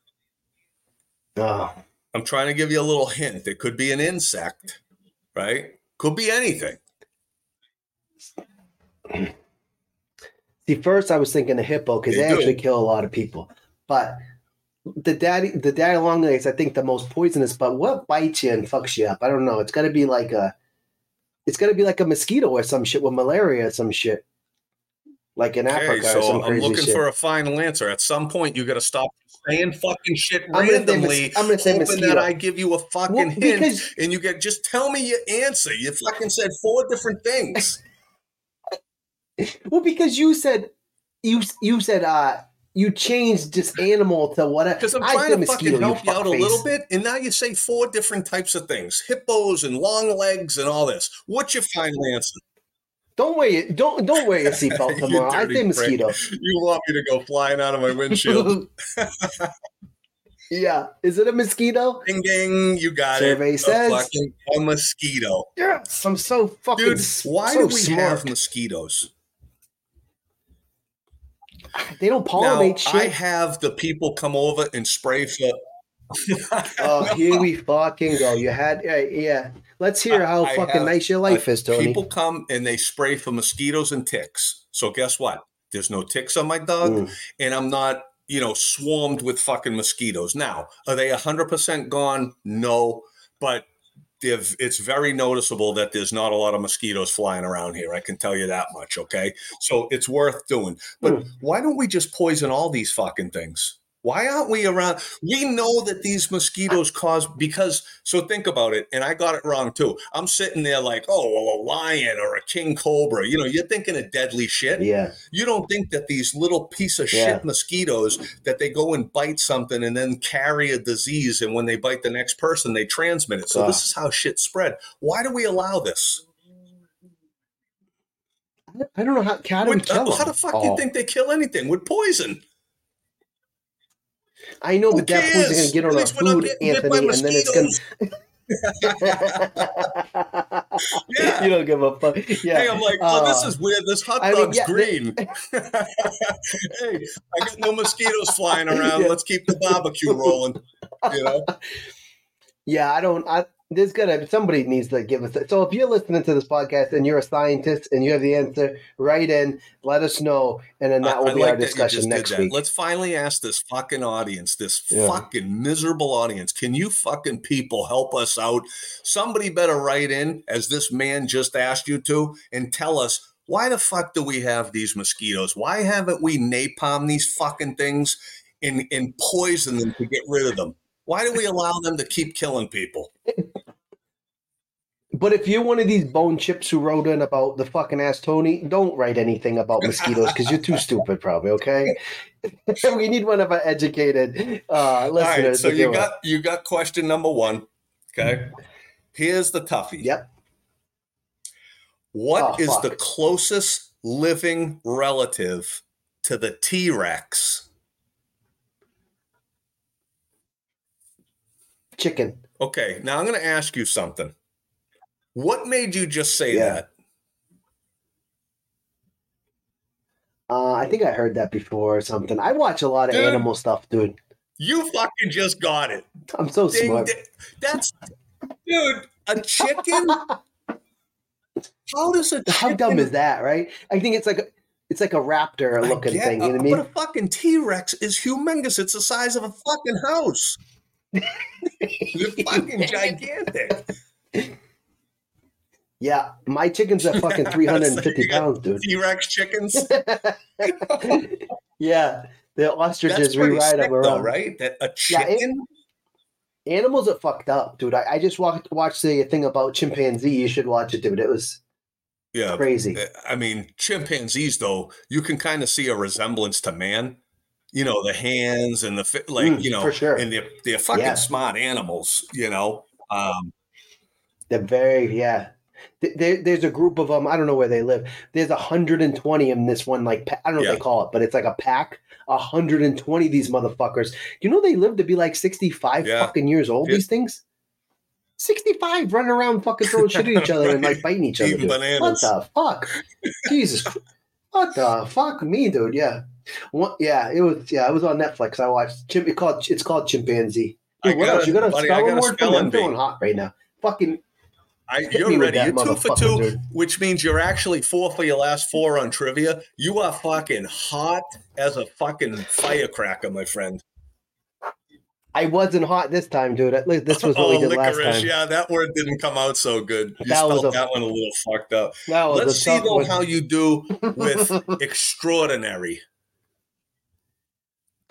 Oh, I'm trying to give you a little hint. It could be an insect, right? Could be anything. See, first I was thinking the hippo because They actually kill a lot of people. But the daddy, the daddy long legs, I think the most poisonous. But what bites you and fucks you up? I don't know. It's got to be like a, it's got to be like a mosquito or some shit with malaria or some shit, like in Okay, Africa or some so I'm crazy looking shit. for a final answer. At some point, you got to stop saying fucking shit I'm gonna randomly, I'm gonna say hoping that I give you a fucking Well, hint, and you get just tell me your answer. You fucking said four different things. Well, because you said you you said uh you changed this animal to whatever. Because I'm trying to fucking help you out a little bit, and now you say four different types of things: hippos and long legs and all this. What's your final answer? Don't wear your, don't don't wear your *laughs* seatbelt You tomorrow. I say mosquito. You want me to go flying out of my windshield? *laughs* yeah, is it a mosquito? ding ding, you got Survey it. A says- fucking- a mosquito. Yes, I'm so fucking. Dude, why so do we smart. have mosquitoes? They don't Now, pollinate I have the people come over and spray for. *laughs* oh, here we fucking go. You had uh, yeah. Let's hear how I fucking have- nice your life Uh, is, Tony. People come and they spray for mosquitoes and ticks. So guess what? There's no ticks on my dog, Mm. and I'm not, you know, swarmed with fucking mosquitoes. Now, are they 100% gone? No, but it's very noticeable that there's not a lot of mosquitoes flying around here. I can tell you that much. Okay, so it's worth doing. But Mm. why don't we just poison all these fucking things? Why aren't we around? We know that these mosquitoes cause because. So think about it, and I got it wrong too. I'm sitting there like, oh, well, a lion or a king cobra. You know, you're thinking of deadly shit. Yeah, You don't think that these little piece of Yeah. shit mosquitoes that they go and bite something and then carry a disease, and when they bite the next person, they transmit it. So this is how shit spread. Why do we allow this? I don't know how. How do we With- uh, kill how the fuck do you think they kill anything with poison? I know, Who but that poison cares? going to get on our food, getting bit by Anthony, and then it's going. *laughs* Yeah. you don't give a fuck. Yeah, Hey, I'm like, oh, this Uh, is weird. This hot I mean, dog's yeah, green. *laughs* hey, I got no mosquitoes flying around. Yeah. Let's keep the barbecue rolling. You know, *laughs* Yeah, I don't. I, there's gonna somebody needs to give us. So if you're listening to this podcast and you're a scientist and you have the answer, write in, let us know, and then that I- will I be like our discussion next week. Let's finally ask this fucking audience, this Yeah. fucking miserable audience. Can you fucking people help us out? Somebody better write in, as this man just asked you to, and tell us why the fuck do we have these mosquitoes? Why haven't we napalm these fucking things and, and poison them to get rid of them? Why do we allow them to keep killing people? *laughs* But if you're one of these bone chips who wrote in about the fucking ass Tony, don't write anything about mosquitoes because you're too *laughs* stupid, probably. Okay, *laughs* we need one of our educated uh, listeners. right, so you got you got question number one. Okay. Here's the toughie. Yep. What Oh, is fuck. the closest living relative to the T Rex? Chicken. Okay, now I'm going to ask you something. What made you just say Yeah. that? Uh, I think I heard that before or something. I watch a lot of Dude. animal stuff, dude. You fucking just got it. I'm so Ding, smart. ding. That's, dude, a chicken? How does a chicken? How dumb is that, right? I think it's like It's like a raptor looking thing. You know what I mean? But a fucking T Rex is humongous. It's the size of a fucking house. It's fucking gigantic. Yeah, my chickens are fucking Yeah, *laughs* three hundred and so fifty you got pounds, dude. T Rex chickens. *laughs* yeah, the ostriches rewrite them though, around. right? That a Yeah, it- chicken. Animals are fucked up, dude. I, I just walked, watched the thing about chimpanzee. You should watch it, dude. It was yeah, crazy. Eh, I mean, chimpanzees, though, you can kind of see a resemblance to man. You know, the hands and the like. Mm, you know, for sure. and they're they're fucking Yeah. smart animals. You know, um, They're very yeah. There, there's a group of them. I don't know where they live. There's 120 in this one. Like I don't know what Yeah. they call it, but it's like a pack. 120 of these motherfuckers. You know they live to be like 65 Yeah. fucking years old. These things. 65 running around fucking throwing shit at each other and like biting each *laughs* other. Eating bananas. What the fuck? Jesus. *laughs* Christ. What the fuck me, dude? Yeah. What, yeah, it was. Yeah, it was on Netflix. I watched. Chim, it called. It's called chimpanzee. I Dude, what else? a- You got a buddy, I spelling got a word for spelling I'm feeling hot right now. Fucking I, you're ready. You're two for two, dude. which means you're actually four for your last four on trivia. You are fucking hot as a fucking firecracker, my friend. I wasn't hot this time, dude. At least this was what we *laughs* oh, did last licorice. time. Yeah, that word didn't come out so good. You That was spelled a- that one a little fucked up. Let's see though one. how you do with *laughs* extraordinary.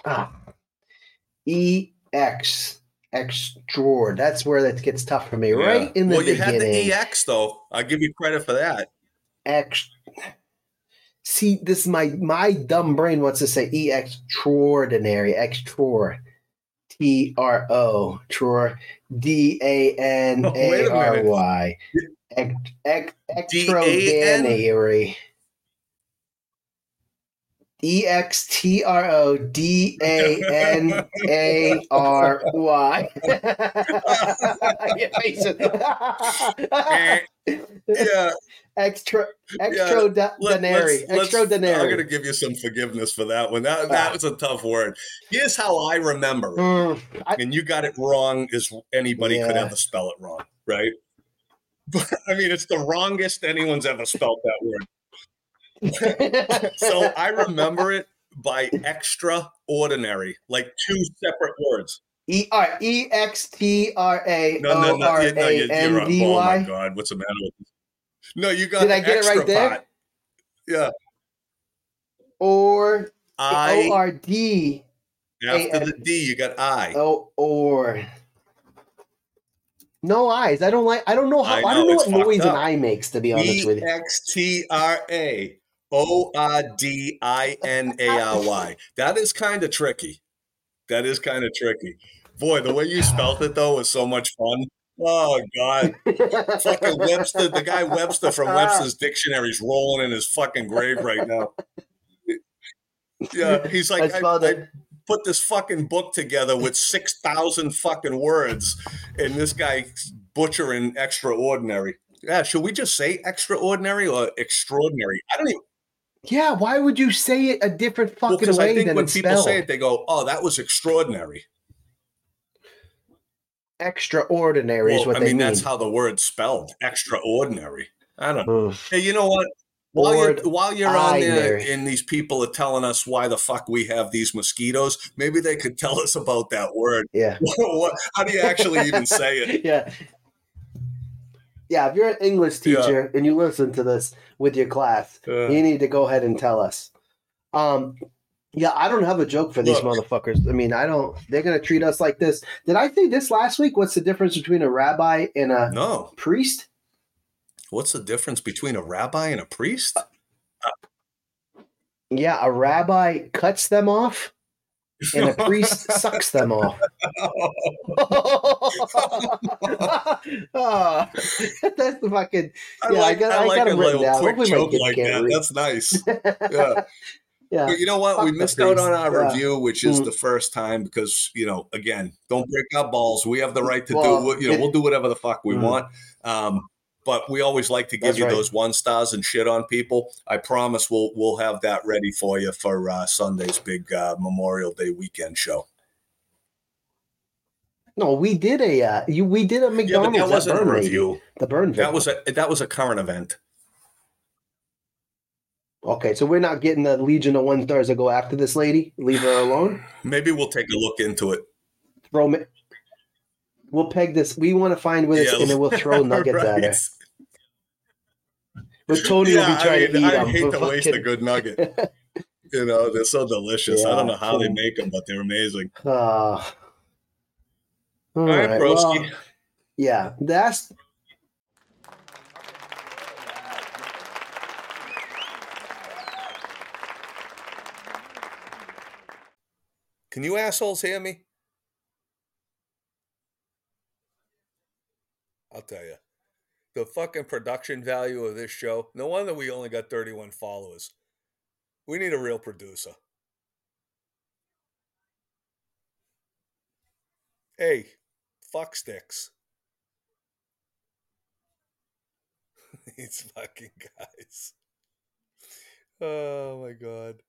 Ah. E X extra. That's where that gets tough for me. Right in the beginning. well, you beginning. had the EX though. I'll give you credit for that. Ex. See, this is my my dumb brain wants to say extraordinary extra. T R O Tror D A N A R. Y. *laughs* Ex- ex-? Extraordinary. E X T R O D A N A R Y. Your *laughs* face is- yeah, Extra, let- extraordinary, let's- let's- I'm going to give you some forgiveness for that one. That Ah. that was a tough word. Here's how I remember it, Mm, I- and you got it wrong as anybody could ever spell it wrong, right? But *laughs* I mean, it's the wrongest anyone's ever spelled that word. *laughs* So I remember *laughs* it by extraordinary, like two separate words. E right, E X T R A No, no, O no, you- no, A you- N. D Oh my god, what's the matter with this? No, you got Did I get it right there? Yeah, Or O I R D after the D, you got I. O or. No eyes. I don't like. I don't know how. I I, don't know what noise fucked an up. eye makes. To be honest E with you. X T R A O R D I N A R Y. That is kind of tricky. That is kind of tricky. Boy, the way you spelled it though was so much fun. Oh God, fucking Webster, the guy Webster from Webster's Dictionary is rolling in his fucking grave right now. Yeah, he's like, I, spelled I put this fucking book together with six thousand fucking words, and this guy butchering extraordinary. Yeah, should we just say extraordinary or extraordinary? I don't even Yeah. Why would you say it a different well, fucking because way I think when people spelled? say it, they go, "Oh, that was extraordinary." Extraordinary is what I they mean, mean. that's how the word's spelled. Extraordinary. I don't know. Hey, you know what? While you're, while you're on there and these people are telling us why the fuck we have these mosquitoes, maybe they could tell us about that word. Yeah. *laughs* what, how do you actually even say it? *laughs* yeah. Yeah, if you're an English Yeah. teacher and you listen to this with your class, Uh, you need to go ahead and tell us. Um, yeah, I don't have a joke for these Look. motherfuckers. I mean, I don't. They're gonna treat us like this. Did I say this last week? What's the difference between a rabbi and a no. priest? What's the difference between a rabbi and a priest? Yeah, a rabbi cuts them off, and a priest *laughs* sucks them off. *laughs* Ah, that's the fucking. I Yeah, I like, got- I I like got a 'em written little down. quick Hopefully joke like that. read. That's nice. *laughs* Yeah. yeah. But you know what? Fuck we missed out on our Yeah. review, which is Mm. the first time because, you know, again, don't break our balls. We have the right to Well, do what, you know, it- we'll do whatever the fuck we Mm. want. Um, but we always like to give That's you right. those one stars and shit on people. I promise we'll we'll have that ready for you for uh, Sunday's big uh, Memorial Day weekend show. No, we did a uh, you we did a Yeah, McDonald's. that wasn't a Burn lady. review. The burn. That was a that was a current event. Okay, so we're not getting the Legion of One Stars to go after this lady. Leave her alone. *sighs* Maybe we'll take a look into it. Throw me. We'll peg this. We want to find where it's, Yeah, and then we'll throw *laughs* nuggets at her. But Tony will be trying I, to mean, eat I them. hate to Fucking- waste a good nugget. *laughs* you know, they're so delicious. I don't know how they make them, but they're amazing. Uh, all All right, right, broski. well, yeah, that's Can you assholes hear me? I'll tell you. The fucking production value of this show. No wonder we only got 31 followers. We need a real producer. Hey, fuck sticks. *laughs* These fucking guys. Oh my god.